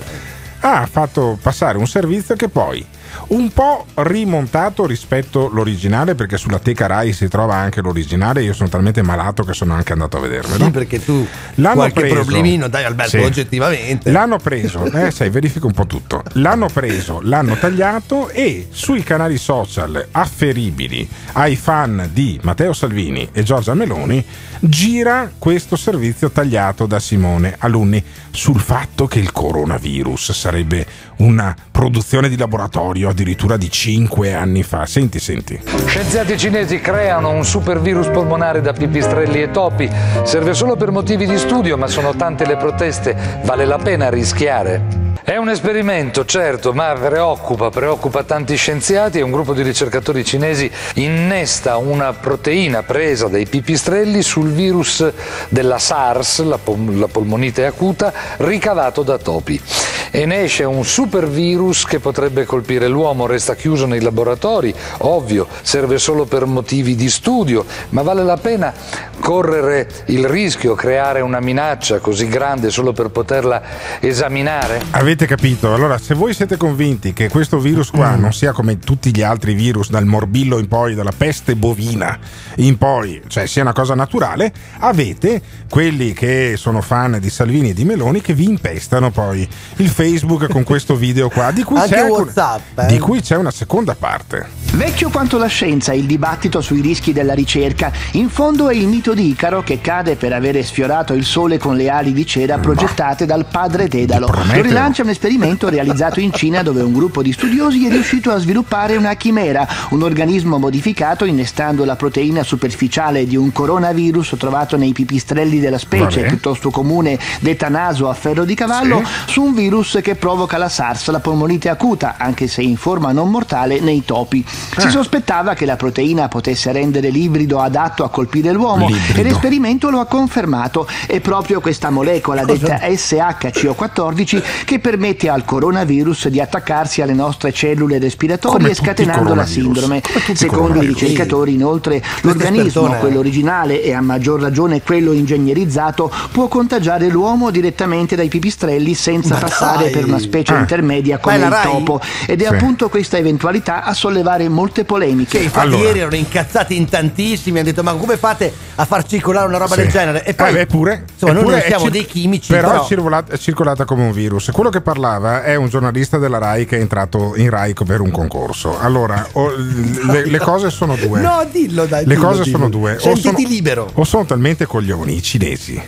fa,
ha fatto passare un servizio che poi un po' rimontato rispetto all'originale perché sulla teca Rai si trova anche l'originale io sono talmente malato che sono anche andato a vedermelo
Sì, perché tu
L'hanno
qualche
preso.
problemino, dai Alberto,
Sì.
oggettivamente.
L'hanno preso, eh, *laughs* sai, verifica un po' tutto. L'hanno preso, l'hanno tagliato e sui canali social afferibili ai fan di Matteo Salvini e Giorgia Meloni gira questo servizio tagliato da Simone Alunni sul fatto che il coronavirus sarebbe una produzione di laboratorio studio addirittura di 5 anni fa. Senti, senti.
Scienziati cinesi creano un super virus polmonare da pipistrelli e topi. Serve solo per motivi di studio, ma sono tante le proteste. Vale la pena rischiare? È un esperimento, certo, ma preoccupa, preoccupa tanti scienziati e un gruppo di ricercatori cinesi innesta una proteina presa dai pipistrelli sul virus della SARS, la, pol- la polmonite acuta, ricavato da topi. E ne esce un super virus che potrebbe colpire l'uomo, resta chiuso nei laboratori, ovvio, serve solo per motivi di studio, ma vale la pena correre il rischio, creare una minaccia così grande solo per poterla esaminare?
Avete capito? Allora, se voi siete convinti che questo virus qua non sia come tutti gli altri virus, dal morbillo in poi, dalla peste bovina in poi, cioè sia una cosa naturale, avete quelli che sono fan di Salvini e di Meloni che vi impestano poi il Facebook con *laughs* questo video qua, di cui,
Anche
c'è,
WhatsApp, eh?
di cui c'è una seconda parte.
Vecchio quanto la scienza, il dibattito sui rischi della ricerca. In fondo è il mito di Icaro che cade per avere sfiorato il sole con le ali di cera progettate dal padre Dedalo. Lo rilancia un esperimento realizzato in Cina dove un gruppo di studiosi è riuscito a sviluppare una chimera, un organismo modificato innestando la proteina superficiale di un coronavirus trovato nei pipistrelli della specie,
Vabbè.
piuttosto comune, detta naso a ferro di cavallo, su un virus che provoca la SARS, la polmonite acuta, anche se in forma non mortale, nei topi. Si
Ah.
sospettava che la proteina potesse rendere l'ibrido adatto a colpire l'uomo
L'ibrido.
e l'esperimento lo ha confermato. È proprio questa molecola detta SHCO14 che permette al coronavirus di attaccarsi alle nostre cellule respiratorie scatenando la sindrome. Secondo i ricercatori, inoltre, l'organismo, quello originale e a maggior ragione quello ingegnerizzato, può contagiare l'uomo direttamente dai pipistrelli senza
Ma
passare
dai.
per una specie
Ah.
intermedia come
la
il topo. Ed è
Sì.
appunto questa eventualità a sollevare molte polemiche.
Che infatti ieri erano incazzati in tantissimi, hanno detto ma come fate a far circolare una roba
Sì.
del genere? E poi,
Eh, eppure,
insomma, noi
eppure
non
è
siamo
cir-
dei chimici,
però,
però,
È, circolata, è circolata come un virus. Quello che parlava è un giornalista della RAI che è entrato in RAI per un concorso. Allora, o- le, le cose sono due.
No, dillo dai.
Le
dillo,
cose
dillo.
sono due. O sono,
libero.
o sono talmente coglioni i cinesi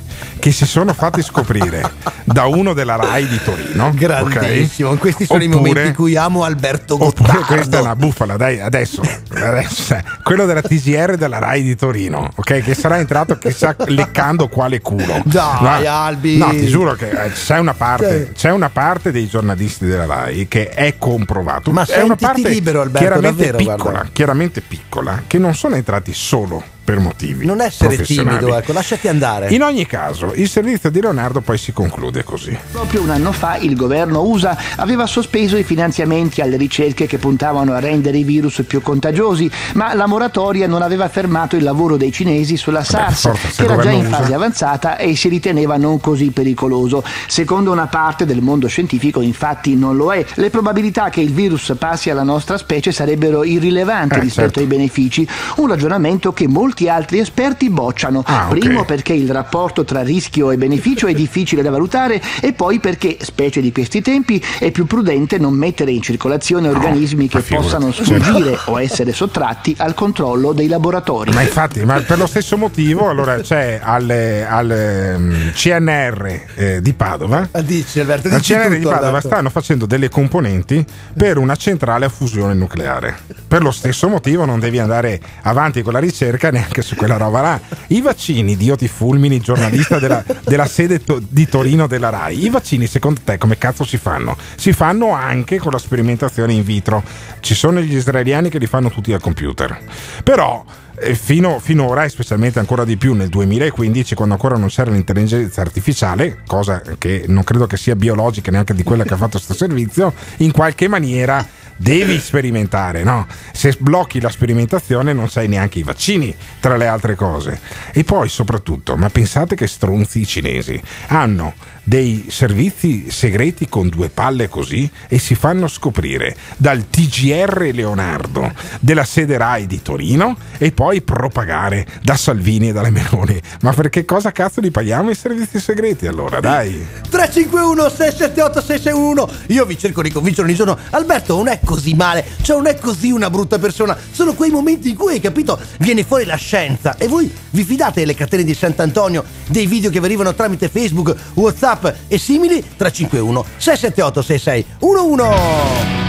che si sono fatti scoprire da uno della RAI di Torino.
Grandissimo,
ok?
questi sono i
Oppure-
momenti in cui amo Alberto
Oppure
Gottardo.
questa è una bufala, dai, adesso, adesso eh, quello della TGR della Rai di Torino, ok? Che sarà entrato chissà leccando quale culo.
Dai,
No,
Albi.
No, ti giuro che eh, c'è una parte, c'è una parte dei giornalisti della Rai che è comprovato.
Ma
è una parte
libero, Alberto,
chiaramente
davvero,
piccola,
guarda.
chiaramente piccola, che non sono entrati solo per motivi
Non essere timido, ecco, lasciati andare.
In ogni caso, il servizio di Leonardo poi si conclude così.
Proprio un anno fa il governo USA aveva sospeso i finanziamenti alle ricerche che puntavano a rendere i virus più contagiosi, ma la moratoria non aveva fermato il lavoro dei cinesi sulla SARS,
forza, se
che era già in fase
USA-
avanzata e si riteneva non così pericoloso. Secondo una parte del mondo scientifico, infatti, non lo è. Le probabilità che il virus passi alla nostra specie sarebbero irrilevanti
Eh,
rispetto
certo.
ai benefici, un ragionamento che molti altri esperti bocciano.
Ah, ok.
Primo perché il rapporto tra rischio e beneficio è difficile da valutare e poi perché, specie di questi tempi, è più prudente non mettere in circolazione organismi che
figurati.
possano
Certo.
sfuggire o essere sottratti al controllo dei laboratori.
Ma infatti, ma per lo stesso motivo, allora c'è al, al, ehm, CNR eh, di Padova.
Dici, Alberto,
Al CNR di
tutto,
Padova
Alberto.
stanno facendo delle componenti per una centrale a fusione nucleare. Per lo stesso motivo non devi andare avanti con la ricerca neanche su quella roba là. I vaccini, Dio ti fulmini, giornalista della, della sede to- di Torino della RAI, i vaccini secondo te come cazzo si fanno? Si fanno anche con la sperimentazione in vitro. Ci sono gli israeliani che li fanno tutti al computer. Però eh, fino, finora, e specialmente ancora di più nel 2015, quando ancora non c'era l'intelligenza artificiale, cosa che non credo che sia biologica neanche di quella che ha fatto questo servizio, in qualche maniera devi sperimentare, no? Se blocchi la sperimentazione non sai neanche i vaccini, tra le altre cose. E poi soprattutto, ma pensate che stronzi i cinesi hanno dei servizi segreti con due palle così e si fanno scoprire dal TGR Leonardo della sede RAI di Torino e poi propagare da Salvini e dalle Meloni. Ma per che cosa cazzo li paghiamo i servizi segreti allora? Dai.
351 678 6611 Io vi cerco di convincere ogni giorno Alberto non è così male Cioè non è così una brutta persona Sono quei momenti in cui hai capito Viene fuori la scienza E voi vi fidate delle catene di Sant'Antonio Dei video che vi arrivano tramite Facebook Whatsapp e simili 351 678 6611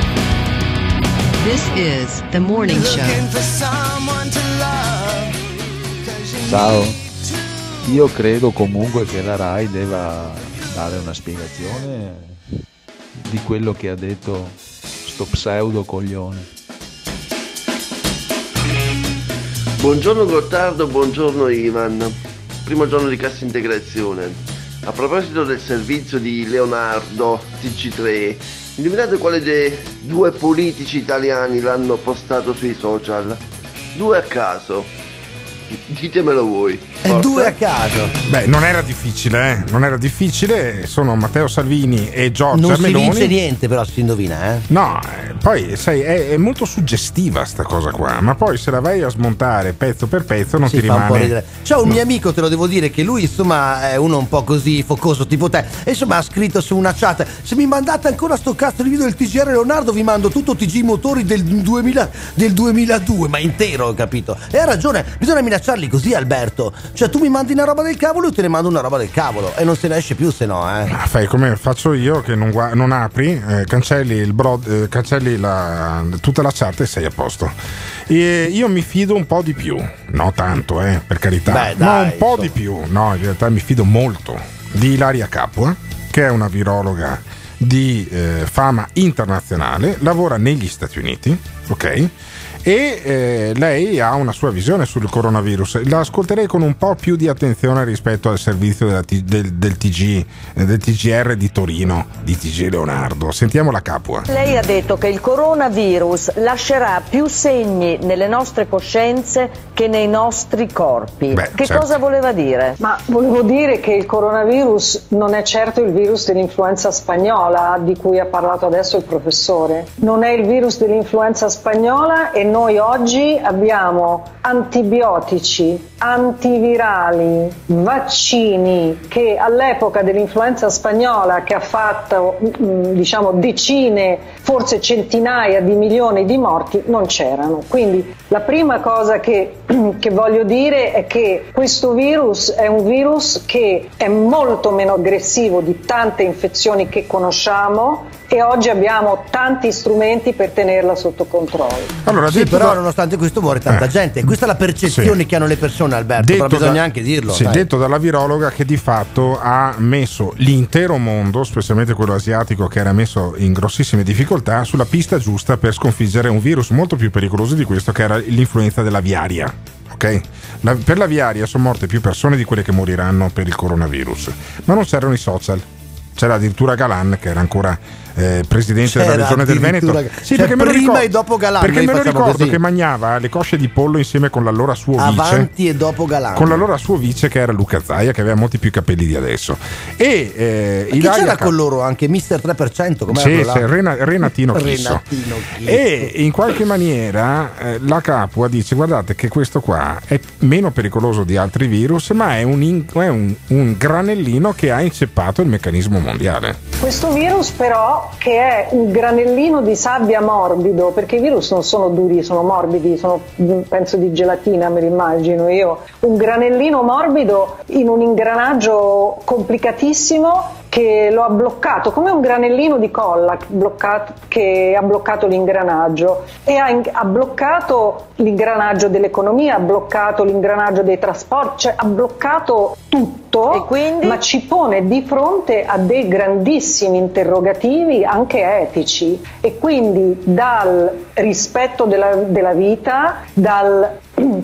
This is the morning show.
Ciao, io credo comunque che la RAI debba dare una spiegazione di quello che ha detto sto pseudo coglione.
Buongiorno Gottardo, buongiorno Ivan. Primo giorno di cassa integrazione. A proposito del servizio di Leonardo TG3, indovinate quale dei due politici italiani l'hanno postato sui social? Due a caso. Ditemelo voi.
E due a caso.
Beh, non era difficile, eh? Non era difficile. Sono Matteo Salvini e Giorgia
Non si
Meloni.
vince niente, però si indovina, eh.
No, eh, poi sai, è, è molto suggestiva sta cosa qua, ma poi se la vai a smontare pezzo per pezzo non
Si
ti
fa un po'
rimane.
ridere. C'è un mio amico, te lo devo dire, che lui insomma è uno un po' così focoso tipo te. E insomma ha scritto su una chat: Se mi mandate ancora sto cazzo di video del TGR Leonardo, vi mando tutto TG motori del, 2000 del 2002, ma intero, ho capito. E ha ragione, bisogna minacciarli così, Alberto. Cioè, tu mi mandi una roba del cavolo, io te ne mando una roba del cavolo. E non se ne esce più, se no, eh.
Ah, Fai come faccio io che non, gua- non apri, eh, cancelli, il broad, eh, cancelli la- tutta la chat e sei a posto. E io mi fido un po' di più, no tanto, eh, per carità,
Beh,
ma
dai,
un po' di più, no, in realtà mi fido molto di Ilaria Capua, che è una virologa di eh, fama internazionale, lavora negli Stati Uniti, ok? E eh, lei ha una sua visione sul coronavirus. La ascolterei con un po' più di attenzione rispetto al servizio della T- del, del TG, eh, del TGR di Torino, di TG Leonardo. Sentiamo la capua.
Lei ha detto che il coronavirus lascerà più segni nelle nostre coscienze che nei nostri corpi.
Beh,
che
certo.
cosa voleva dire?
Ma volevo dire che il coronavirus non è certo il virus dell'influenza spagnola di cui ha parlato adesso il professore. Non è il virus dell'influenza spagnola e noi oggi abbiamo antibiotici, antivirali, vaccini che all'epoca dell'influenza spagnola che ha fatto mm, diciamo decine, forse centinaia di milioni di morti non c'erano. Quindi la prima cosa che, *clears throat* che voglio dire è che questo virus è un virus che è molto meno aggressivo di tante infezioni che conosciamo e oggi abbiamo tanti strumenti per tenerla sotto controllo.
Allora,
sì,
detto
però
da-
nonostante questo muore tanta
Eh.
gente. Questa è la percezione
Sì.
che hanno le persone, Alberto. Però bisogna
da-
anche dirlo.
sì,
dai.
detto dalla virologa che di fatto ha messo l'intero mondo, specialmente quello asiatico che era messo in grossissime difficoltà, sulla pista giusta per sconfiggere un virus molto più pericoloso di questo che era l'influenza della viaria. ok? La- per la viaria sono morte più persone di quelle che moriranno per il coronavirus, ma non c'erano i social. C'era addirittura Galan che era ancora eh, presidente della regione del Veneto. Sì,
cioè,
perché me lo
prima
ricordo-
e dopo Galan,
Perché me lo ricordo
così.
che mangiava le cosce di pollo insieme con l'allora suo vice.
Avanti e dopo Galan.
Con l'allora suo vice che era Luca Zaia, che aveva molti più capelli di adesso. E eh,
Ma chi
Ilaria
c'era
Ca-
con loro? Anche Mister 3%? Com'era
sì, sì, Rena- Renatino Chisso.
Renatino Chisso.
E in qualche maniera eh, la Capua dice: Guardate che questo qua è meno pericoloso di altri virus, ma è un, in- è un- un granellino che ha inceppato il meccanismo mondiale.
Questo virus però che è un granellino di sabbia morbido, perché i virus non sono duri, sono morbidi, sono mm, penso di gelatina, me l'immagino io, un granellino morbido in un ingranaggio complicatissimo che lo ha bloccato, come un granellino di colla bloccato- che ha bloccato l'ingranaggio e ha, in- ha bloccato l'ingranaggio dell'economia, ha bloccato l'ingranaggio dei trasporti, cioè ha bloccato tutto, ma ci pone di fronte a dei grandissimi interrogativi anche etici e quindi dal rispetto della, della vita, dal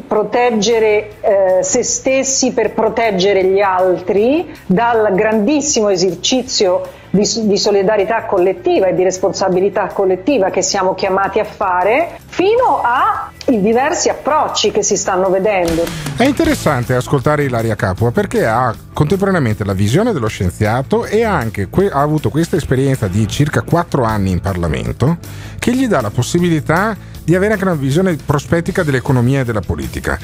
proteggere eh, se stessi per proteggere gli altri, dal grandissimo esercizio di, di solidarietà collettiva e di responsabilità collettiva che siamo chiamati a fare, fino ai diversi approcci che si stanno vedendo.
È interessante ascoltare Ilaria Capua perché ha contemporaneamente la visione dello scienziato e anche que- ha avuto questa esperienza di circa 4 anni in Parlamento che gli dà la possibilità di avere anche una visione prospettica dell'economia e della politica.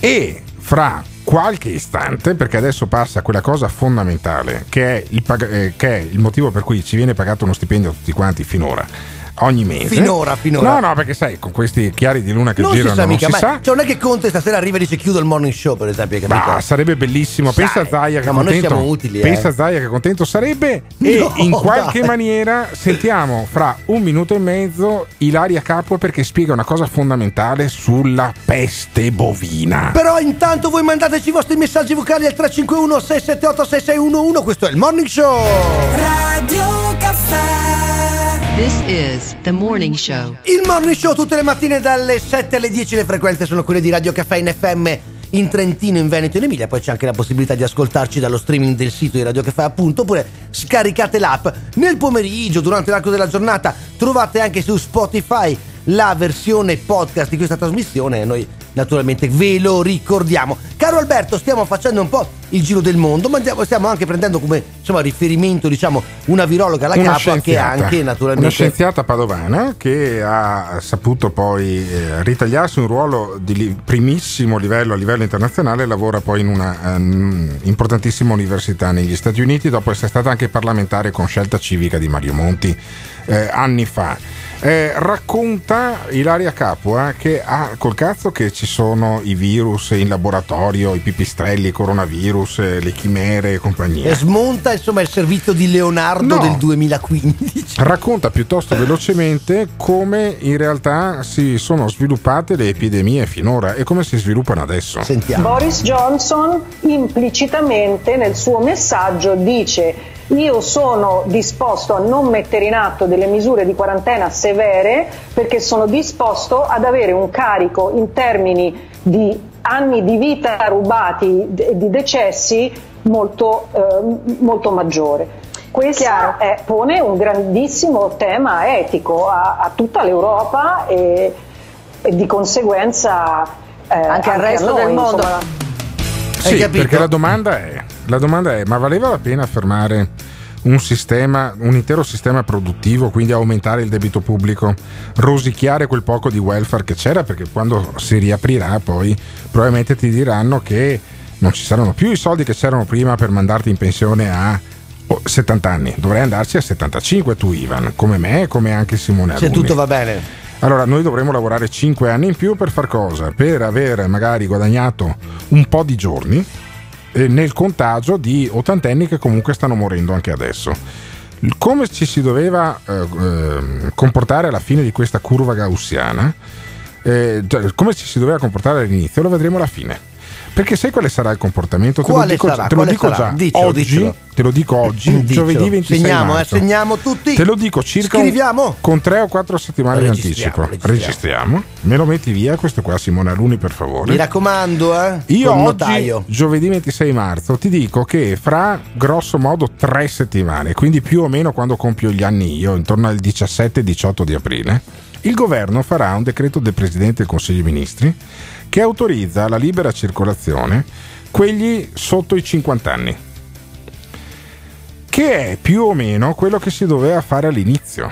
E fra qualche istante, perché adesso passa quella cosa fondamentale che è il, pag- eh, che è il motivo per cui ci viene pagato uno stipendio a tutti quanti finora, ogni mese.
Finora, finora.
No, no, perché sai, con questi chiari di luna che
non
girano
si sa mica,
non si
ma
sa.
cioè, non è che Conte stasera arriva e dice chiudo il morning show, per esempio.
Ma sarebbe bellissimo.
Sai,
Pensa a Zaia che
no, ma noi
contento.
siamo utili, eh.
pensa a Zaia che contento sarebbe. E
No,
in qualche
dai.
maniera sentiamo fra un minuto e mezzo Ilaria Capua perché spiega una cosa fondamentale sulla peste bovina.
Però intanto voi mandateci i vostri messaggi vocali al 351 678 6611. Questo è il morning show.
Radio Caffè.
This is the morning show.
Il morning show tutte le mattine dalle 7 alle 10. Le frequenze sono quelle di Radio Caffè in FM in Trentino, in Veneto e in Emilia. Poi c'è anche la possibilità di ascoltarci dallo streaming del sito di Radio Caffè, appunto. Oppure scaricate l'app. Nel pomeriggio, durante l'arco della giornata, trovate anche su Spotify la versione podcast di questa trasmissione. Noi naturalmente ve lo ricordiamo. Caro Alberto, stiamo facendo un po' il giro del mondo, ma stiamo anche prendendo come insomma, riferimento, diciamo, una virologa alla
Una
capa che
scienziata.
anche
Una
naturalmente.
scienziata padovana che ha saputo poi eh, ritagliarsi un ruolo di primissimo livello a livello internazionale lavora poi in una ehm, importantissima università negli Stati Uniti dopo essere stata anche parlamentare con scelta civica di Mario Monti eh, anni fa. Eh, racconta Ilaria Capua che ha col cazzo che ci sono i virus in laboratorio, i pipistrelli, i coronavirus, eh, le chimere e compagnia.
E smonta insomma il servizio di Leonardo
No.
del 2015.
Racconta piuttosto velocemente come in realtà si sono sviluppate le epidemie finora e come si sviluppano adesso.
Boris Johnson implicitamente nel suo messaggio dice io sono disposto a non mettere in atto delle misure di quarantena severe perché sono disposto ad avere un carico in termini di anni di vita rubati e di decessi molto, eh, molto maggiore. Questo è- pone un grandissimo tema etico a, a tutta l'Europa e, e di conseguenza eh,
Anche al resto del mondo.
insomma.
Sì, perché la domanda, è, la domanda è: ma valeva la pena fermare un sistema, un intero sistema produttivo, quindi aumentare il debito pubblico, rosicchiare quel poco di welfare che c'era? Perché quando si riaprirà, poi probabilmente ti diranno che non ci saranno più i soldi che c'erano prima per mandarti in pensione a oh, 70 anni. Dovrei andarci a 75 tu, Ivan, come me, come anche Simone
Se
Alunni.
tutto va bene.
Allora, noi dovremmo lavorare 5 anni in più per far cosa? Per aver magari guadagnato un po' di giorni eh, nel contagio di ottantenni che comunque stanno morendo anche adesso. Come ci si doveva eh, eh, comportare alla fine di questa curva gaussiana? Eh, cioè, come ci si doveva comportare all'inizio? Lo vedremo alla fine. Perché sai quale sarà il comportamento? Te
Quale
lo dico,
sarà?
te lo dico
sarà?
già.
Dicelo,
oggi,
dicelo.
te lo dico oggi,
Dicelo.
giovedì 26
Segniamo, eh,
marzo.
segniamo tutti.
Te lo dico circa
Scriviamo.
con 3 o 4 settimane di
Registriamo,
anticipo. Registriamo. Me lo metti via questo qua Simone Aluni per favore.
Mi raccomando, eh.
Io
col
oggi,
notaio.
giovedì 26 marzo, ti dico che fra grosso modo tre settimane, quindi più o meno quando compio gli anni io, intorno al 17-18 di aprile, il governo farà un decreto del Presidente del Consiglio dei Ministri che autorizza la libera circolazione quelli sotto i 50 anni. Che è più o meno quello che si doveva fare all'inizio.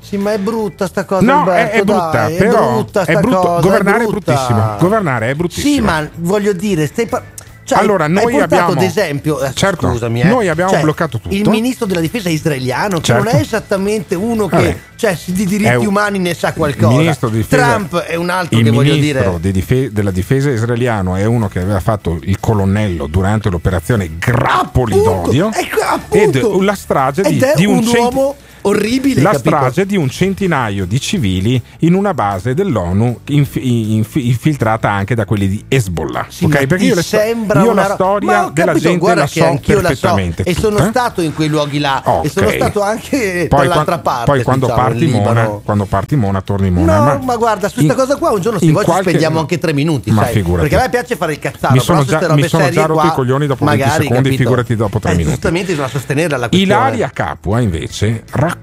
Sì, ma è brutta sta cosa.
No,
Alberto,
è, è brutta,
dai,
però
è brutta
è brutto.
cosa,
governare è,
brutta.
bruttissimo. Governare è bruttissimo.
Sì, ma voglio dire, stai par- cioè,
Allora, noi abbiamo-
ad esempio, eh,
Certo,
scusami, eh,
noi abbiamo
cioè,
bloccato tutto.
Il ministro della difesa israeliano, che non
Certo.
è esattamente uno che
Vabbè.
cioè, di diritti
È
umani ne sa
Il
qualcosa.
ministro di difesa-
Trump è un altro
il
che voglio
ministro
dire.
di dife- della difesa israeliano è uno che aveva fatto il colonnello durante l'operazione Grappoli d'odio ed la strage di,
è
di un,
un uomo orribile,
la
capito?
strage di un centinaio di civili in una base dell'ONU inf- inf- infiltrata anche da quelli di Hezbollah
Sì,
ok perché io, sto-
sembra
io
una
la storia
ho
della
capito,
gente la so
anch'io la so
perfettamente
e sono
tutta.
stato in quei luoghi là
Ok.
e sono stato anche
poi,
dall'altra parte.
poi quando
diciamo,
parti Mona quando parti Mona torni Mona
No,
ma,
ma, guarda, su questa cosa qua un giorno se vuoi ci
qualche-
spendiamo anche tre minuti,
Ma
sai?
figurati.
Perché a me piace fare il cazzaro,
mi sono già, mi sono già rotto i coglioni dopo 20
magari,
secondi
capito?
figurati dopo 3
Eh,
minuti
Giustamente bisogna sostenerla la questione.
Ilaria Capua invece racconta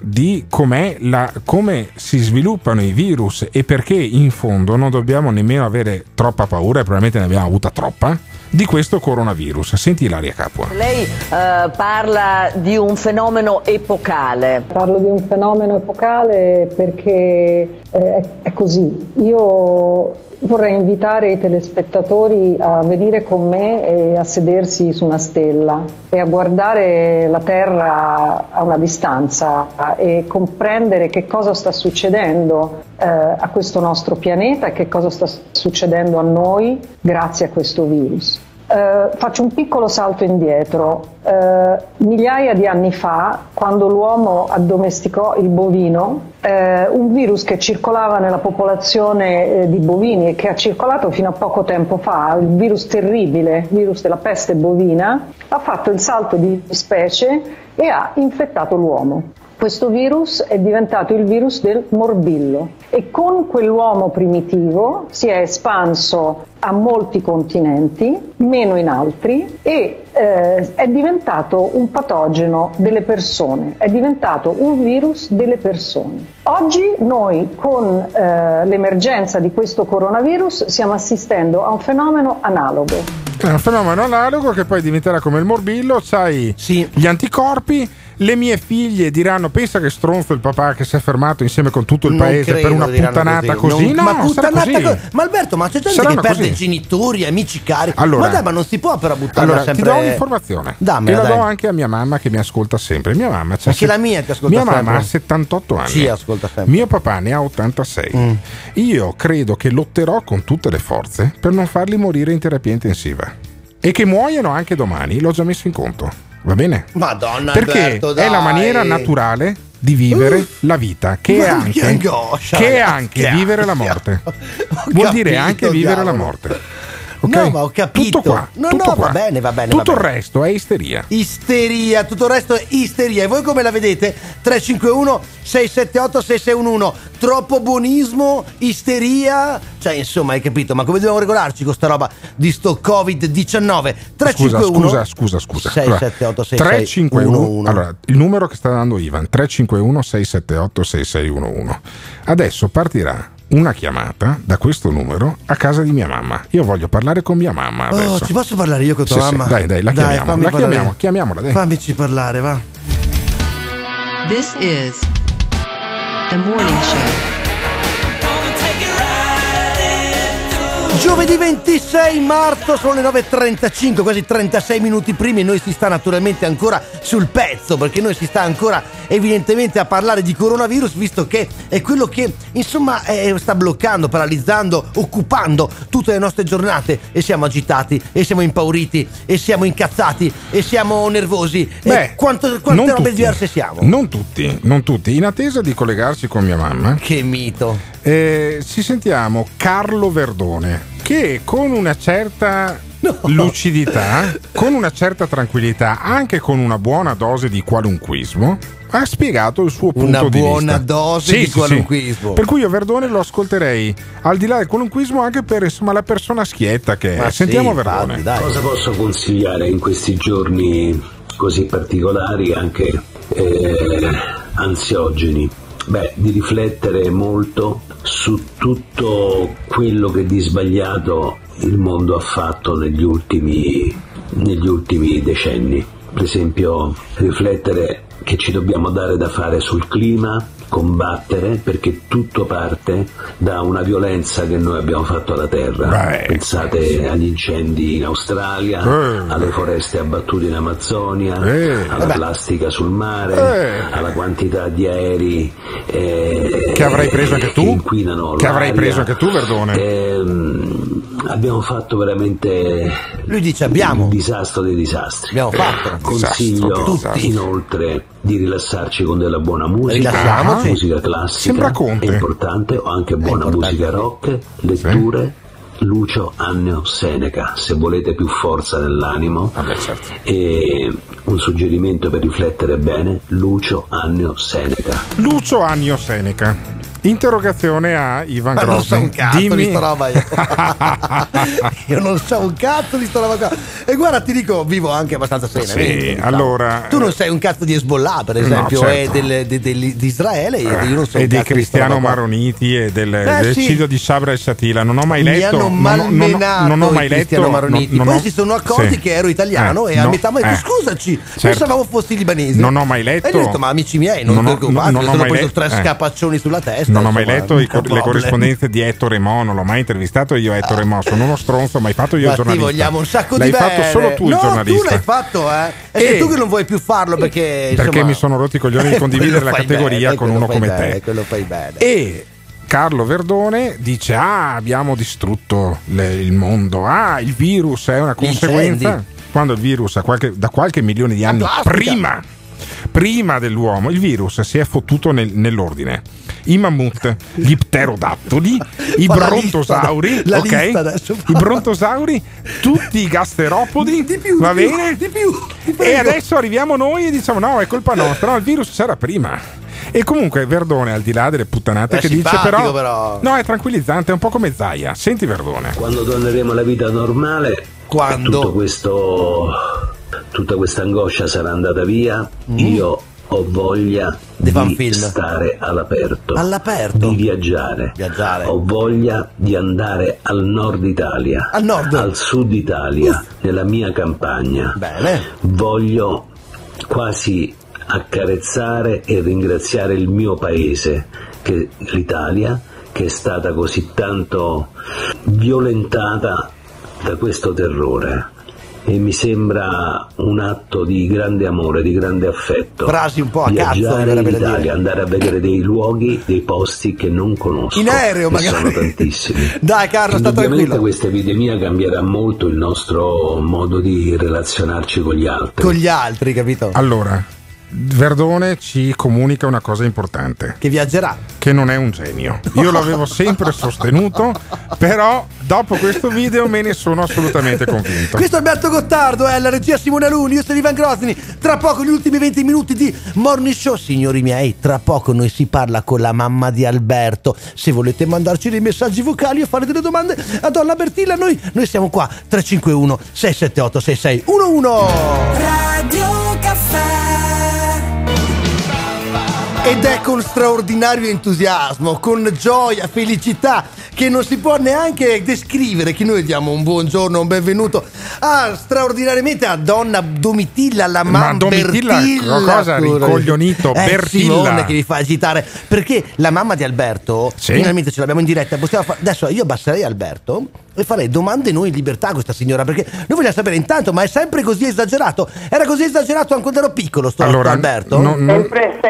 di com'è la, come si sviluppano i virus e perché in fondo non dobbiamo nemmeno avere troppa paura, e probabilmente ne abbiamo avuta troppa, di questo coronavirus. Senti Ilaria Capua.
Lei eh, parla di un fenomeno epocale.
Parlo di un fenomeno epocale perché è, è così. Io vorrei invitare i telespettatori a venire con me e a sedersi su una stella e a guardare la Terra a una distanza e comprendere che cosa sta succedendo eh, a questo nostro pianeta e che cosa sta succedendo a noi grazie a questo virus. Eh, faccio un piccolo salto indietro. Eh, migliaia di anni fa, quando l'uomo addomesticò il bovino, eh, un virus che circolava nella popolazione eh, di bovini e che ha circolato fino a poco tempo fa, il virus terribile, il virus della peste bovina, ha fatto il salto di specie e ha infettato l'uomo. Questo virus è diventato il virus del morbillo e con quell'uomo primitivo si è espanso a molti continenti, meno in altri, e eh, è diventato un patogeno delle persone, è diventato un virus delle persone. Oggi noi con eh, l'emergenza di questo coronavirus stiamo assistendo a un fenomeno analogo.
È un fenomeno analogo che poi diventerà come il morbillo, c'hai gli anticorpi. Le mie figlie diranno: Pensa che stronzo il papà che si è fermato insieme con tutto il
Non
paese per
credo
una
diranno
puttanata
così.
così.
Non-
No,
ma puttanata
così.
co- ma Alberto, ma c'è gente
Saranno
che perde
così.
genitori, amici cari.
Allora-
ma dai, ma non si può però buttarla
Allora,
sempre.
ti do un'informazione.
Dammela,
e la
dai.
do anche a mia mamma che mi ascolta sempre. Mia mamma c'ha
Anche la mia ti ascolta
Mia mamma
sempre.
ha 78 anni.
Sì, ascolta sempre.
Mio papà ne ha 86.
Mm.
Io credo che lotterò con tutte le forze per non farli morire in terapia intensiva. E che muoiano anche domani, l'ho già messo in conto. Va bene?
Madonna,
Perché
Alberto,
è la maniera naturale di vivere la vita, che è anche,
che angoscia,
che è anche
che
vivere la morte. Vuol dire
capito,
anche vivere la
diavolo.
morte. Ok?
No, ma ho capito.
Tutto qua.
No,
tutto
no,
qua.
va bene, va bene.
Tutto
va
il
bene.
resto è isteria.
Isteria, tutto il resto è isteria. E voi come la vedete? 351 678 6611. Troppo buonismo, isteria. Cioè, insomma, hai capito? Ma come dobbiamo regolarci con sta roba di sto Covid-19? 351
Scusa, scusa, scusa, scusa.
678
351 Allora, il numero che sta dando Ivan 351 678 6611. Adesso partirà una chiamata da questo numero a casa di mia mamma. Io voglio parlare con mia mamma adesso.
Oh, ci posso parlare io con tua
Sì, sì,
mamma?
dai, dai, la chiamiamo,
fammi
la chiamiamo, chiamiamola, dai.
Fammici parlare, va.
This is the morning show.
Giovedì 26 marzo sono le 9.35, quasi 36 minuti primi. Noi si sta naturalmente ancora sul pezzo perché noi si sta ancora evidentemente a parlare di coronavirus, visto che è quello che insomma eh, sta bloccando, paralizzando, occupando tutte le nostre giornate. E siamo agitati, e siamo impauriti, e siamo incazzati, e siamo nervosi.
Beh,
e quanto, quante robe
tutti.
diverse siamo.
Non tutti, non tutti. In attesa di collegarci con mia mamma.
Che mito.
Eh, ci sentiamo Carlo Verdone che con una certa lucidità, *laughs* con una certa tranquillità, anche con una buona dose di qualunquismo, ha spiegato il suo punto
Una
di vista.
buona dose di qualunquismo.
Per cui io Verdone lo ascolterei al di là del qualunquismo anche per insomma, la persona schietta che è.
Ma
Sentiamo
sì,
Verdone.
infatti, Cosa posso consigliare in questi giorni così particolari, anche eh, ansiogeni? Beh, di riflettere molto su tutto quello che di sbagliato il mondo ha fatto negli ultimi, negli ultimi decenni. Per esempio, riflettere che ci dobbiamo dare da fare sul clima, combattere perché tutto parte da una violenza che noi abbiamo fatto alla terra. Pensate agli incendi in Australia,
Eh.
alle foreste abbattute in Amazzonia,
Eh.
alla
Vabbè.
plastica sul mare,
Eh.
alla quantità di aerei eh,
Che avrai preso anche tu?
che inquinano
Che avrai preso anche tu, Verdone?
Ehm, abbiamo fatto veramente
Lui dice abbiamo.
il disastro dei disastri.
Abbiamo fatto.
Consiglio
Disastro dei disastri.
inoltre di rilassarci con della buona musica,
Rilassiamoci.
musica classica,
Sembra Conte.
è importante, o anche buona musica rock, letture. Lucio Anneo Seneca, se volete più forza nell'animo,
certo.
e un suggerimento per riflettere bene, Lucio Anneo Seneca.
Lucio Annio Seneca. Interrogazione a Ivan
Ma non
Grossi.
so un cazzo
Dimmi-
di sta roba io. *laughs* io non so un cazzo di sta roba qua. E guarda, ti dico, vivo anche abbastanza serenamente.
Sì, allora-
Tu non sei un cazzo di Hezbollah, per
No,
esempio,
certo.
e del- de- del- di Israele. io non so
e
di
Cristiano
qua.
Maroniti e del,
Eh,
del
sì.
di Sabra e Satila. Non ho mai
Mi
letto.
hanno
non ho- non
malmenato
non ho mai
Cristiano
letto.
Maroniti.
non- non
Poi
ho-
si sono accorti
sì.
che ero italiano
Eh,
e a
no,
metà mi ha detto
eh.
scusaci,
Certo.
pensavamo fossi libanesi.
Non ho mai letto-
E ho detto, ma amici miei, non,
non ho- non ho
sono
mai
preso tre
eh.
scapaccioni sulla testa.
Non ho mai letto i le corrispondenze di Ettore Mo, non l'ho mai intervistato io Ettore Mo, sono uno stronzo, ma hai fatto io il
Ma ti
giornalista.
vogliamo un sacco
L'hai
di
fatto
bene.
solo tu il
no,
giornalista.
tu l'hai fatto, eh.
E-
che tu che non vuoi più farlo perché
perché
insomma-
mi sono rotti i coglioni di *laughs* condividere la categoria
bene,
con uno come
bene,
te.
Quello fai bene.
E Carlo Verdone dice: Ah, abbiamo distrutto le- il mondo. Ah, il virus è una conseguenza.
incendi.
Quando il virus qualche- da qualche milione di anni prima, prima dell'uomo, il virus si è fottuto nel- nell'ordine. I mammut, gli pterodattoli, i
Fa la
brontosauri,
la
ok?
lista adesso fa.
I brontosauri, tutti i gasteropodi, va
di più,
bene?
di più, ti
E
prego.
adesso arriviamo noi e diciamo: no, è colpa nostra, no, il virus c'era prima. E comunque Verdone, al di là delle puttanate
È
che dice, però,
però.
no, è tranquillizzante, è un po' come Zaia. Senti Verdone.
Quando torneremo alla vita normale, tutto questo, tutta questa angoscia sarà andata via.
Mm.
Io ho voglia
Di
di stare all'aperto,
All'aperto?
di viaggiare. Ho voglia di andare al nord Italia,
Al nord?
al sud Italia, nella mia campagna. Voglio quasi accarezzare e ringraziare il mio paese, che l'Italia, che è stata così tanto violentata da questo terrore. E mi sembra un atto di grande amore, di grande affetto.
Frasi un po' a cazzo,
Viaggiare in
verrebbe da dire.
Italia, andare a vedere dei luoghi, dei posti che non conosco.
In aereo, magari.
Sono tantissimi. *laughs*
Dai Carlo, sta tranquillo.
questa epidemia cambierà molto il nostro modo di relazionarci con gli altri.
Con gli altri, capito?
Allora, Verdone ci comunica una cosa importante.
Che viaggerà.
Che non è un genio. Io l'avevo sempre sostenuto, però dopo questo video me ne sono assolutamente convinto.
Questo è Alberto Gottardo, è la regia Simone Luni, io sono Ivan Grosni. Tra poco gli ultimi 20 minuti di Morning Show, signori miei. Tra poco noi si parla con la mamma di Alberto. Se volete mandarci dei messaggi vocali o fare delle domande a Donna Bertilla, noi, noi siamo qua. 351 678 6611
Radio
Ed è con straordinario entusiasmo, con gioia, felicità, che non si può neanche descrivere che noi diamo un buongiorno, un benvenuto a straordinariamente a donna Domitilla, la
Ma
mamma
Domitilla,
Bertilla.
cosa, rincoglionito,
È
Bertilla.
Simone che vi fa agitare, perché la mamma di Alberto, finalmente ce l'abbiamo in diretta, possiamo fa- adesso io abbasserei Alberto e farei domande noi in libertà a questa signora, perché noi vogliamo sapere intanto, ma è sempre così esagerato? Era così esagerato anche quando ero piccolo, sto
Allora,
Alberto?
no- no-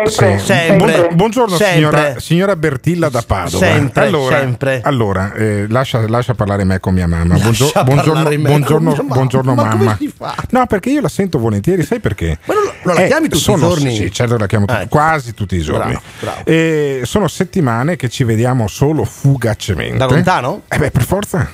Sì.
Sì.
Sempre.
Bu- buongiorno
Sempre.
signora, signora Bertilla da Padova.
Sempre,
allora,
sempre.
allora, eh, lascia, lascia parlare me con mia mamma. Buongio- buongiorno, buongiorno,
mia mamma.
buongiorno
Ma come
mamma.
si fa?
No, perché io la sento volentieri, sai perché?
Ma non, non la
Eh,
chiami tutti
sono-
i giorni?
Sì, certo la chiamo tutti-
Ecco.
quasi tutti i giorni.
Bravo, bravo.
Eh, sono settimane che ci vediamo solo fugacemente.
Da lontano?
Eh beh, per forza.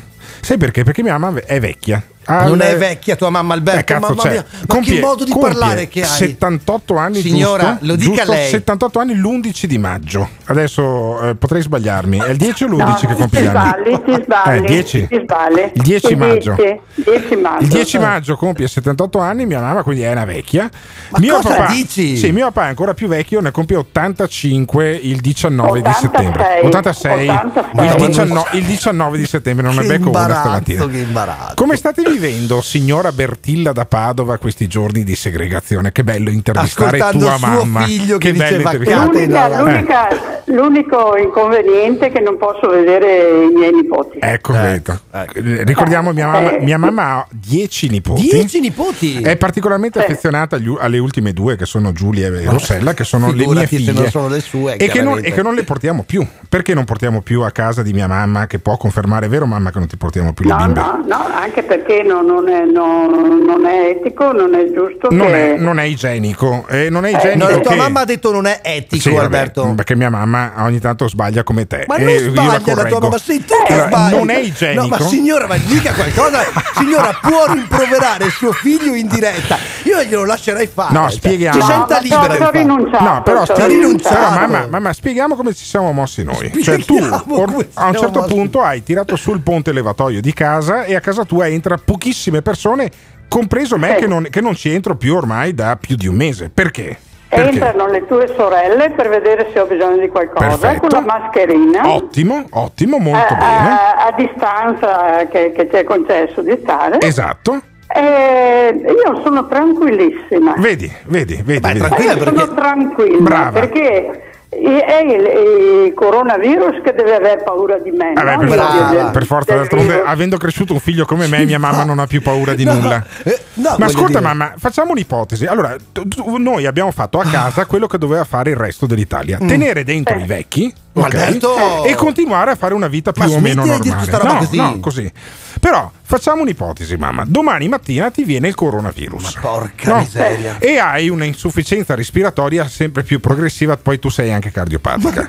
Sai perché? Perché mia mamma è vecchia.
Non
Al-
è vecchia tua mamma Alberto,
Eh, cazzo,
mamma
cioè,
mia, ma
compie-
che modo di
compie
parlare che hai?
78 anni
Signora,
giusto?
lo dica
Giusto?
lei.
78 anni l'11 di maggio. Adesso eh, potrei sbagliarmi. È il 10 o l'11 che compie
ti sbagli, ti sbagli,
Eh, 10.
ti sbagli.
Il 10
Il
maggio.
10, 10 maggio.
Il 10 maggio compie 78 anni, mia mamma quindi è una vecchia.
Ma
mio
cosa
papà,
dici?
Sì, mio papà è ancora più vecchio, ne compie 85 il 19 di
86,
settembre. 86,
86.
Il, 19, il 19 di settembre, non
Che
becco una stamattina.
che imbarazzo.
Come state vivendo, signora Bertilla da Padova, questi giorni di segregazione? Che bello intervistare tua mamma.
figlio che
bello
diceva
intervistare-
L'unica-
Eh,
l'unica- l'unico inconveniente è che non posso vedere i miei nipoti.
Ecco, vedo. Eh, Ricordiamo mia mamma,
Eh.
mia mamma ha 10 nipoti.
10 nipoti?
È particolarmente affezionata agli alle ultime due, che sono Giulia e Rossella, che sono le mie
Figurati
figlie.
non sono le sue,
e, che non, e che non le portiamo più. Perché non portiamo più a casa di mia mamma, che può confermare, è vero mamma, che non ti portiamo più le
No,
bimbe?
no, no, anche perché no- non, è, no- non è etico, non è giusto
Non
che...
è, non è igienico. eh, non è
Eh,
igienico
no, tua
che-
mamma ha detto non è etico,
Sì, vabbè,
Alberto.
perché mia mamma ogni tanto sbaglia come te.
Ma
e
non
io
sbaglia la tua
correggo.
mamma, sei tu che
Allora,
sbagli.
Non è igienico.
No, ma signora, ma dica qualcosa. *laughs* signora, può rimproverare suo figlio in diretta. Io glielo lascerei fare.
No,
Cioè,
spieghiamo.
Si senta libera. farlo.
No, però,
Sto
spieghi-
rinunciando.
però, mamma, mamma, spieghiamo come ci siamo mossi noi. Cioè, tu
Spieghiamo
a un certo
mossi.
punto hai tirato sul ponte levatoio di casa e a casa tua entra pochissime persone, compreso me che, non, che non ci entro più ormai da più di un mese. Perché? Perché?
Entrano le tue sorelle per vedere se ho bisogno di qualcosa
Perfetto.
con la mascherina
Ottimo, ottimo, molto
a,
bene.
a- a distanza che, che ti è concesso di stare.
Esatto.
E io sono tranquillissima.
Vedi, vedi, vedi. vedi.
Ma io sono tranquilla
Brava.
perché È il, il coronavirus che deve aver paura di me.
Vabbè,
no?
per, forza, per forza, d'altronde, avendo cresciuto un figlio come me, mia mamma non ha più paura di nulla.
Eh, no,
Ma ascolta,
dire-
mamma, facciamo un'ipotesi. Allora, tu- tu- noi abbiamo fatto a casa quello che doveva fare il resto dell'Italia:
Mm.
tenere dentro i vecchi.
Ma
ok?
Alberto-
E continuare a fare una vita più
Ma
o meno normale. no,
così.
no, così. Però facciamo un'ipotesi, mamma. Domani mattina ti viene il coronavirus.
porca miseria.
E hai una insufficienza respiratoria sempre più progressiva, poi tu sei anche cardiopatica.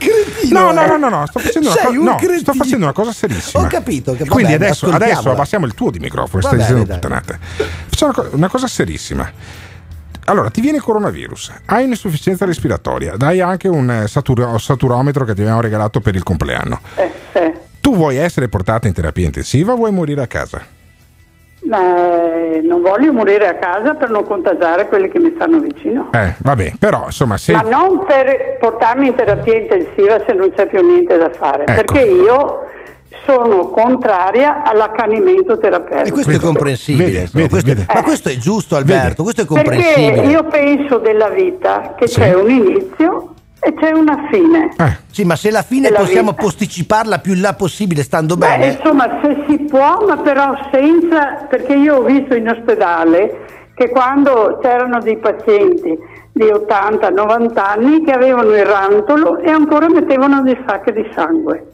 No, no, no, no, no, sto facendo, una, co- no,
cretino.
sto facendo una cosa serissima.
Ho capito, ho capito.
Quindi
Vabbè,
adesso, adesso abbassiamo il tuo di microfono,
Va
stai dicendo puttanate. Facciamo una, co- una cosa serissima. Allora, ti viene il coronavirus, hai un'insufficienza respiratoria, dai anche un eh, saturo- saturometro che ti abbiamo regalato per il compleanno. Tu vuoi essere portata in terapia intensiva o vuoi morire a casa?
Ma eh, non voglio morire a casa per non contagiare quelli che mi stanno vicino.
Eh, vabbè, però insomma, se
Ma non per portarmi in terapia intensiva se non c'è più niente da fare,
Ecco.
perché io sono contraria all'accanimento terapeutico.
E questo è comprensibile.
Vedi, vedi,
questo-
vedi.
Ma questo è giusto, Alberto, questo è
Perché
comprensibile.
io penso della vita che
Sì.
c'è un inizio e c'è una fine.
Sì, ma se la fine
Della
possiamo
vita.
posticiparla più in là possibile, stando
Beh,
bene.
insomma, se si può, ma però senza, perché io ho visto in ospedale che quando c'erano dei pazienti di 80-90 anni che avevano il rantolo e ancora mettevano dei sacche di sangue.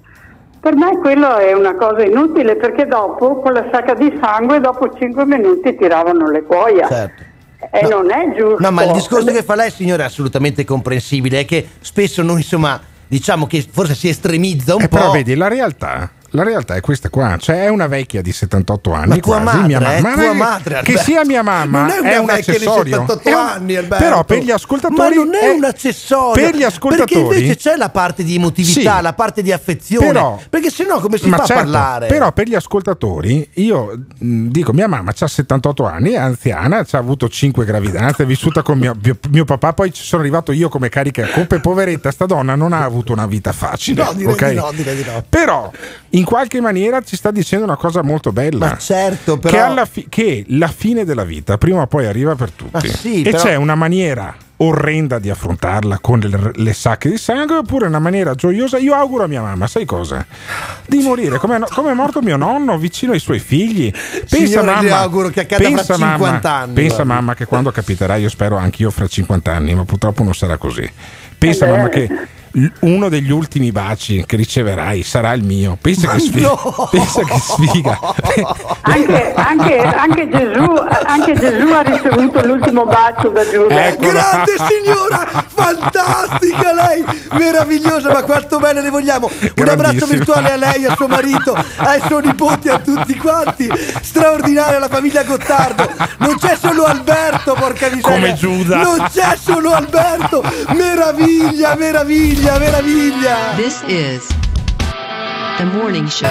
Per me quello è una cosa inutile perché dopo con la sacca di sangue dopo 5 minuti tiravano le cuoia.
Certo.
E non è giusto.
No, ma il discorso che fa lei, signore, è assolutamente comprensibile. È che spesso noi, insomma, diciamo che forse si estremizza un
Eh,
po'.
però vedi, la realtà, la realtà è questa qua, cioè è una vecchia di 78 anni
Ma
quasi,
madre,
mia
è
mamma, non
madre,
che sia mia mamma
Non è una
è un accessorio.
78
È un-
anni.
Però per gli ascoltatori
Ma non è,
è-
un accessorio.
Per gli ascoltatori
Perché invece c'è la parte di emotività,
Sì.
la parte di affezione.
Però-
perché sennò come si
Ma
fa
certo,
a parlare?
Però per gli ascoltatori, io mh, dico, mia mamma ha 78 anni, è anziana, ha avuto 5 gravidanze, è vissuta con mio, mio- mio papà, poi ci sono arrivato io come carica coppe, poveretta, sta donna non ha avuto una vita facile.
No, direi
ok?
di no, direi di no.
Però in qualche maniera ci sta dicendo una cosa molto bella.
Ma certo, però-
Che, alla fi- che la fine della vita prima o poi arriva per tutti.
Sì,
e
però-
c'è una maniera orrenda di affrontarla con le, le sacche di sangue oppure una maniera gioiosa. Io auguro a mia mamma, sai cosa? Di morire come, come è morto mio nonno vicino ai suoi figli. Pensa
Signore,
mamma,
auguro che accada fra
pensa,
50
mamma,
anni,
Pensa mamma che quando capiterà, io spero anch'io fra 50 anni, ma purtroppo non sarà così. Pensa
Eh
mamma che uno degli ultimi baci che riceverai sarà il mio. Pensa che sfiga. *laughs* Pensa che sfiga.
Anche, anche- anche Gesù, anche Gesù ha ricevuto l'ultimo bacio da Giuda.
Ecco.
Grande signora, fantastica *laughs* lei, meravigliosa, ma quanto bene le vogliamo. Un abbraccio virtuale a lei, a suo marito, ai suoi nipoti, a tutti quanti. Straordinaria la famiglia Gottardo. Non c'è solo Alberto, porca miseria.
Come Giuda.
Non c'è solo Alberto. Meraviglia, meraviglia, meraviglia.
This is the morning show.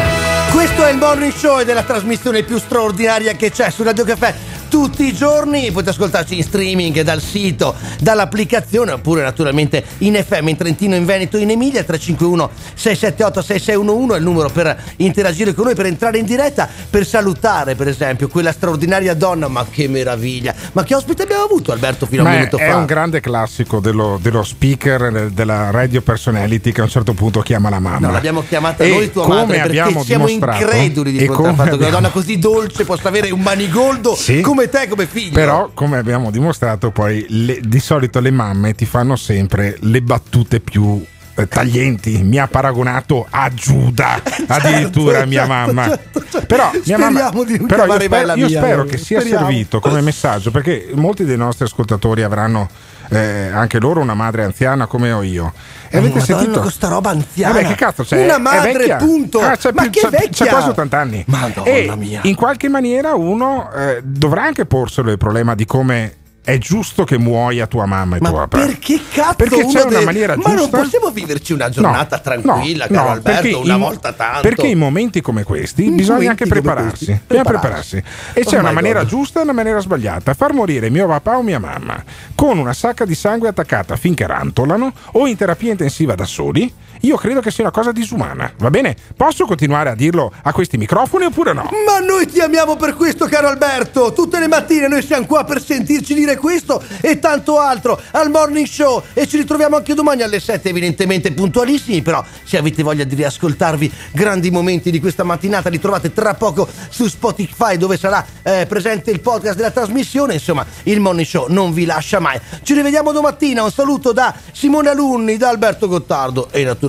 Questo è il morning show ed è la trasmissione più straordinaria che c'è su Radio Caffè. Tutti i giorni potete ascoltarci in streaming dal sito, dall'applicazione oppure naturalmente in FM in Trentino, in Veneto, in Emilia 351 678 6611 è il numero per interagire con noi, per entrare in diretta, per salutare per esempio quella straordinaria donna, ma che meraviglia. Ma che ospite abbiamo avuto Alberto fino a un
è,
minuto
è
fa?
un grande classico dello, dello speaker della radio personality che a un certo punto chiama la mamma.
No, l'abbiamo chiamata
E
noi tua madre perché
abbiamo
siamo increduli di fronte al
come
fatto che una
abbiamo-
donna così dolce possa avere un manigoldo
Sì.
come te, come figlio.
Però, come abbiamo dimostrato, poi le- di solito le mamme ti fanno sempre le battute più eh, taglienti. Mi ha paragonato a Giuda, *laughs* addirittura mia
certo,
mamma.
certo, certo.
Però, mia mamma, però io, spero, io
mia,
spero
eh.
che sia
Speriamo.
servito come messaggio perché molti dei nostri ascoltatori avranno eh, anche loro una madre anziana come ho io. E avete
Madonna,
sentito?
con sta roba anziana.
Vabbè, che cazzo c'è?
Una
È
madre, punto.
Ah, c'è
Ma
più-
che
c'è-
vecchia?
C'è quasi 80 anni.
Madonna
e
mia.
in qualche maniera uno eh, dovrà anche porselo il problema di come è giusto che muoia tua mamma e
Ma
tuo papà.
perché cazzo
Perché c'è una
deve-
maniera
Ma
giusta?
non possiamo viverci una giornata
No,
tranquilla,
no,
caro
no,
Alberto, una
in-
volta tanto.
Perché in momenti come questi
In
bisogna anche prepararsi.
questi, prepararsi.
prepararsi. E
Oh
c'è una maniera
God.
giusta e una maniera sbagliata. Far morire mio papà o mia mamma con una sacca di sangue attaccata finché rantolano o in terapia intensiva da soli io credo che sia una cosa disumana. Va bene? Posso continuare a dirlo a questi microfoni oppure no?
Ma noi ti amiamo per questo, caro Alberto. Tutte le mattine noi siamo qua per sentirci dire questo e tanto altro al morning show. E ci ritroviamo anche domani alle 7, evidentemente puntualissimi. Però, se avete voglia di riascoltarvi grandi momenti di questa mattinata, li trovate tra poco su Spotify, dove sarà eh, presente il podcast della trasmissione. Insomma, il morning show non vi lascia mai. Ci rivediamo domattina. Un saluto da Simone Alunni, da Alberto Gottardo e naturalmente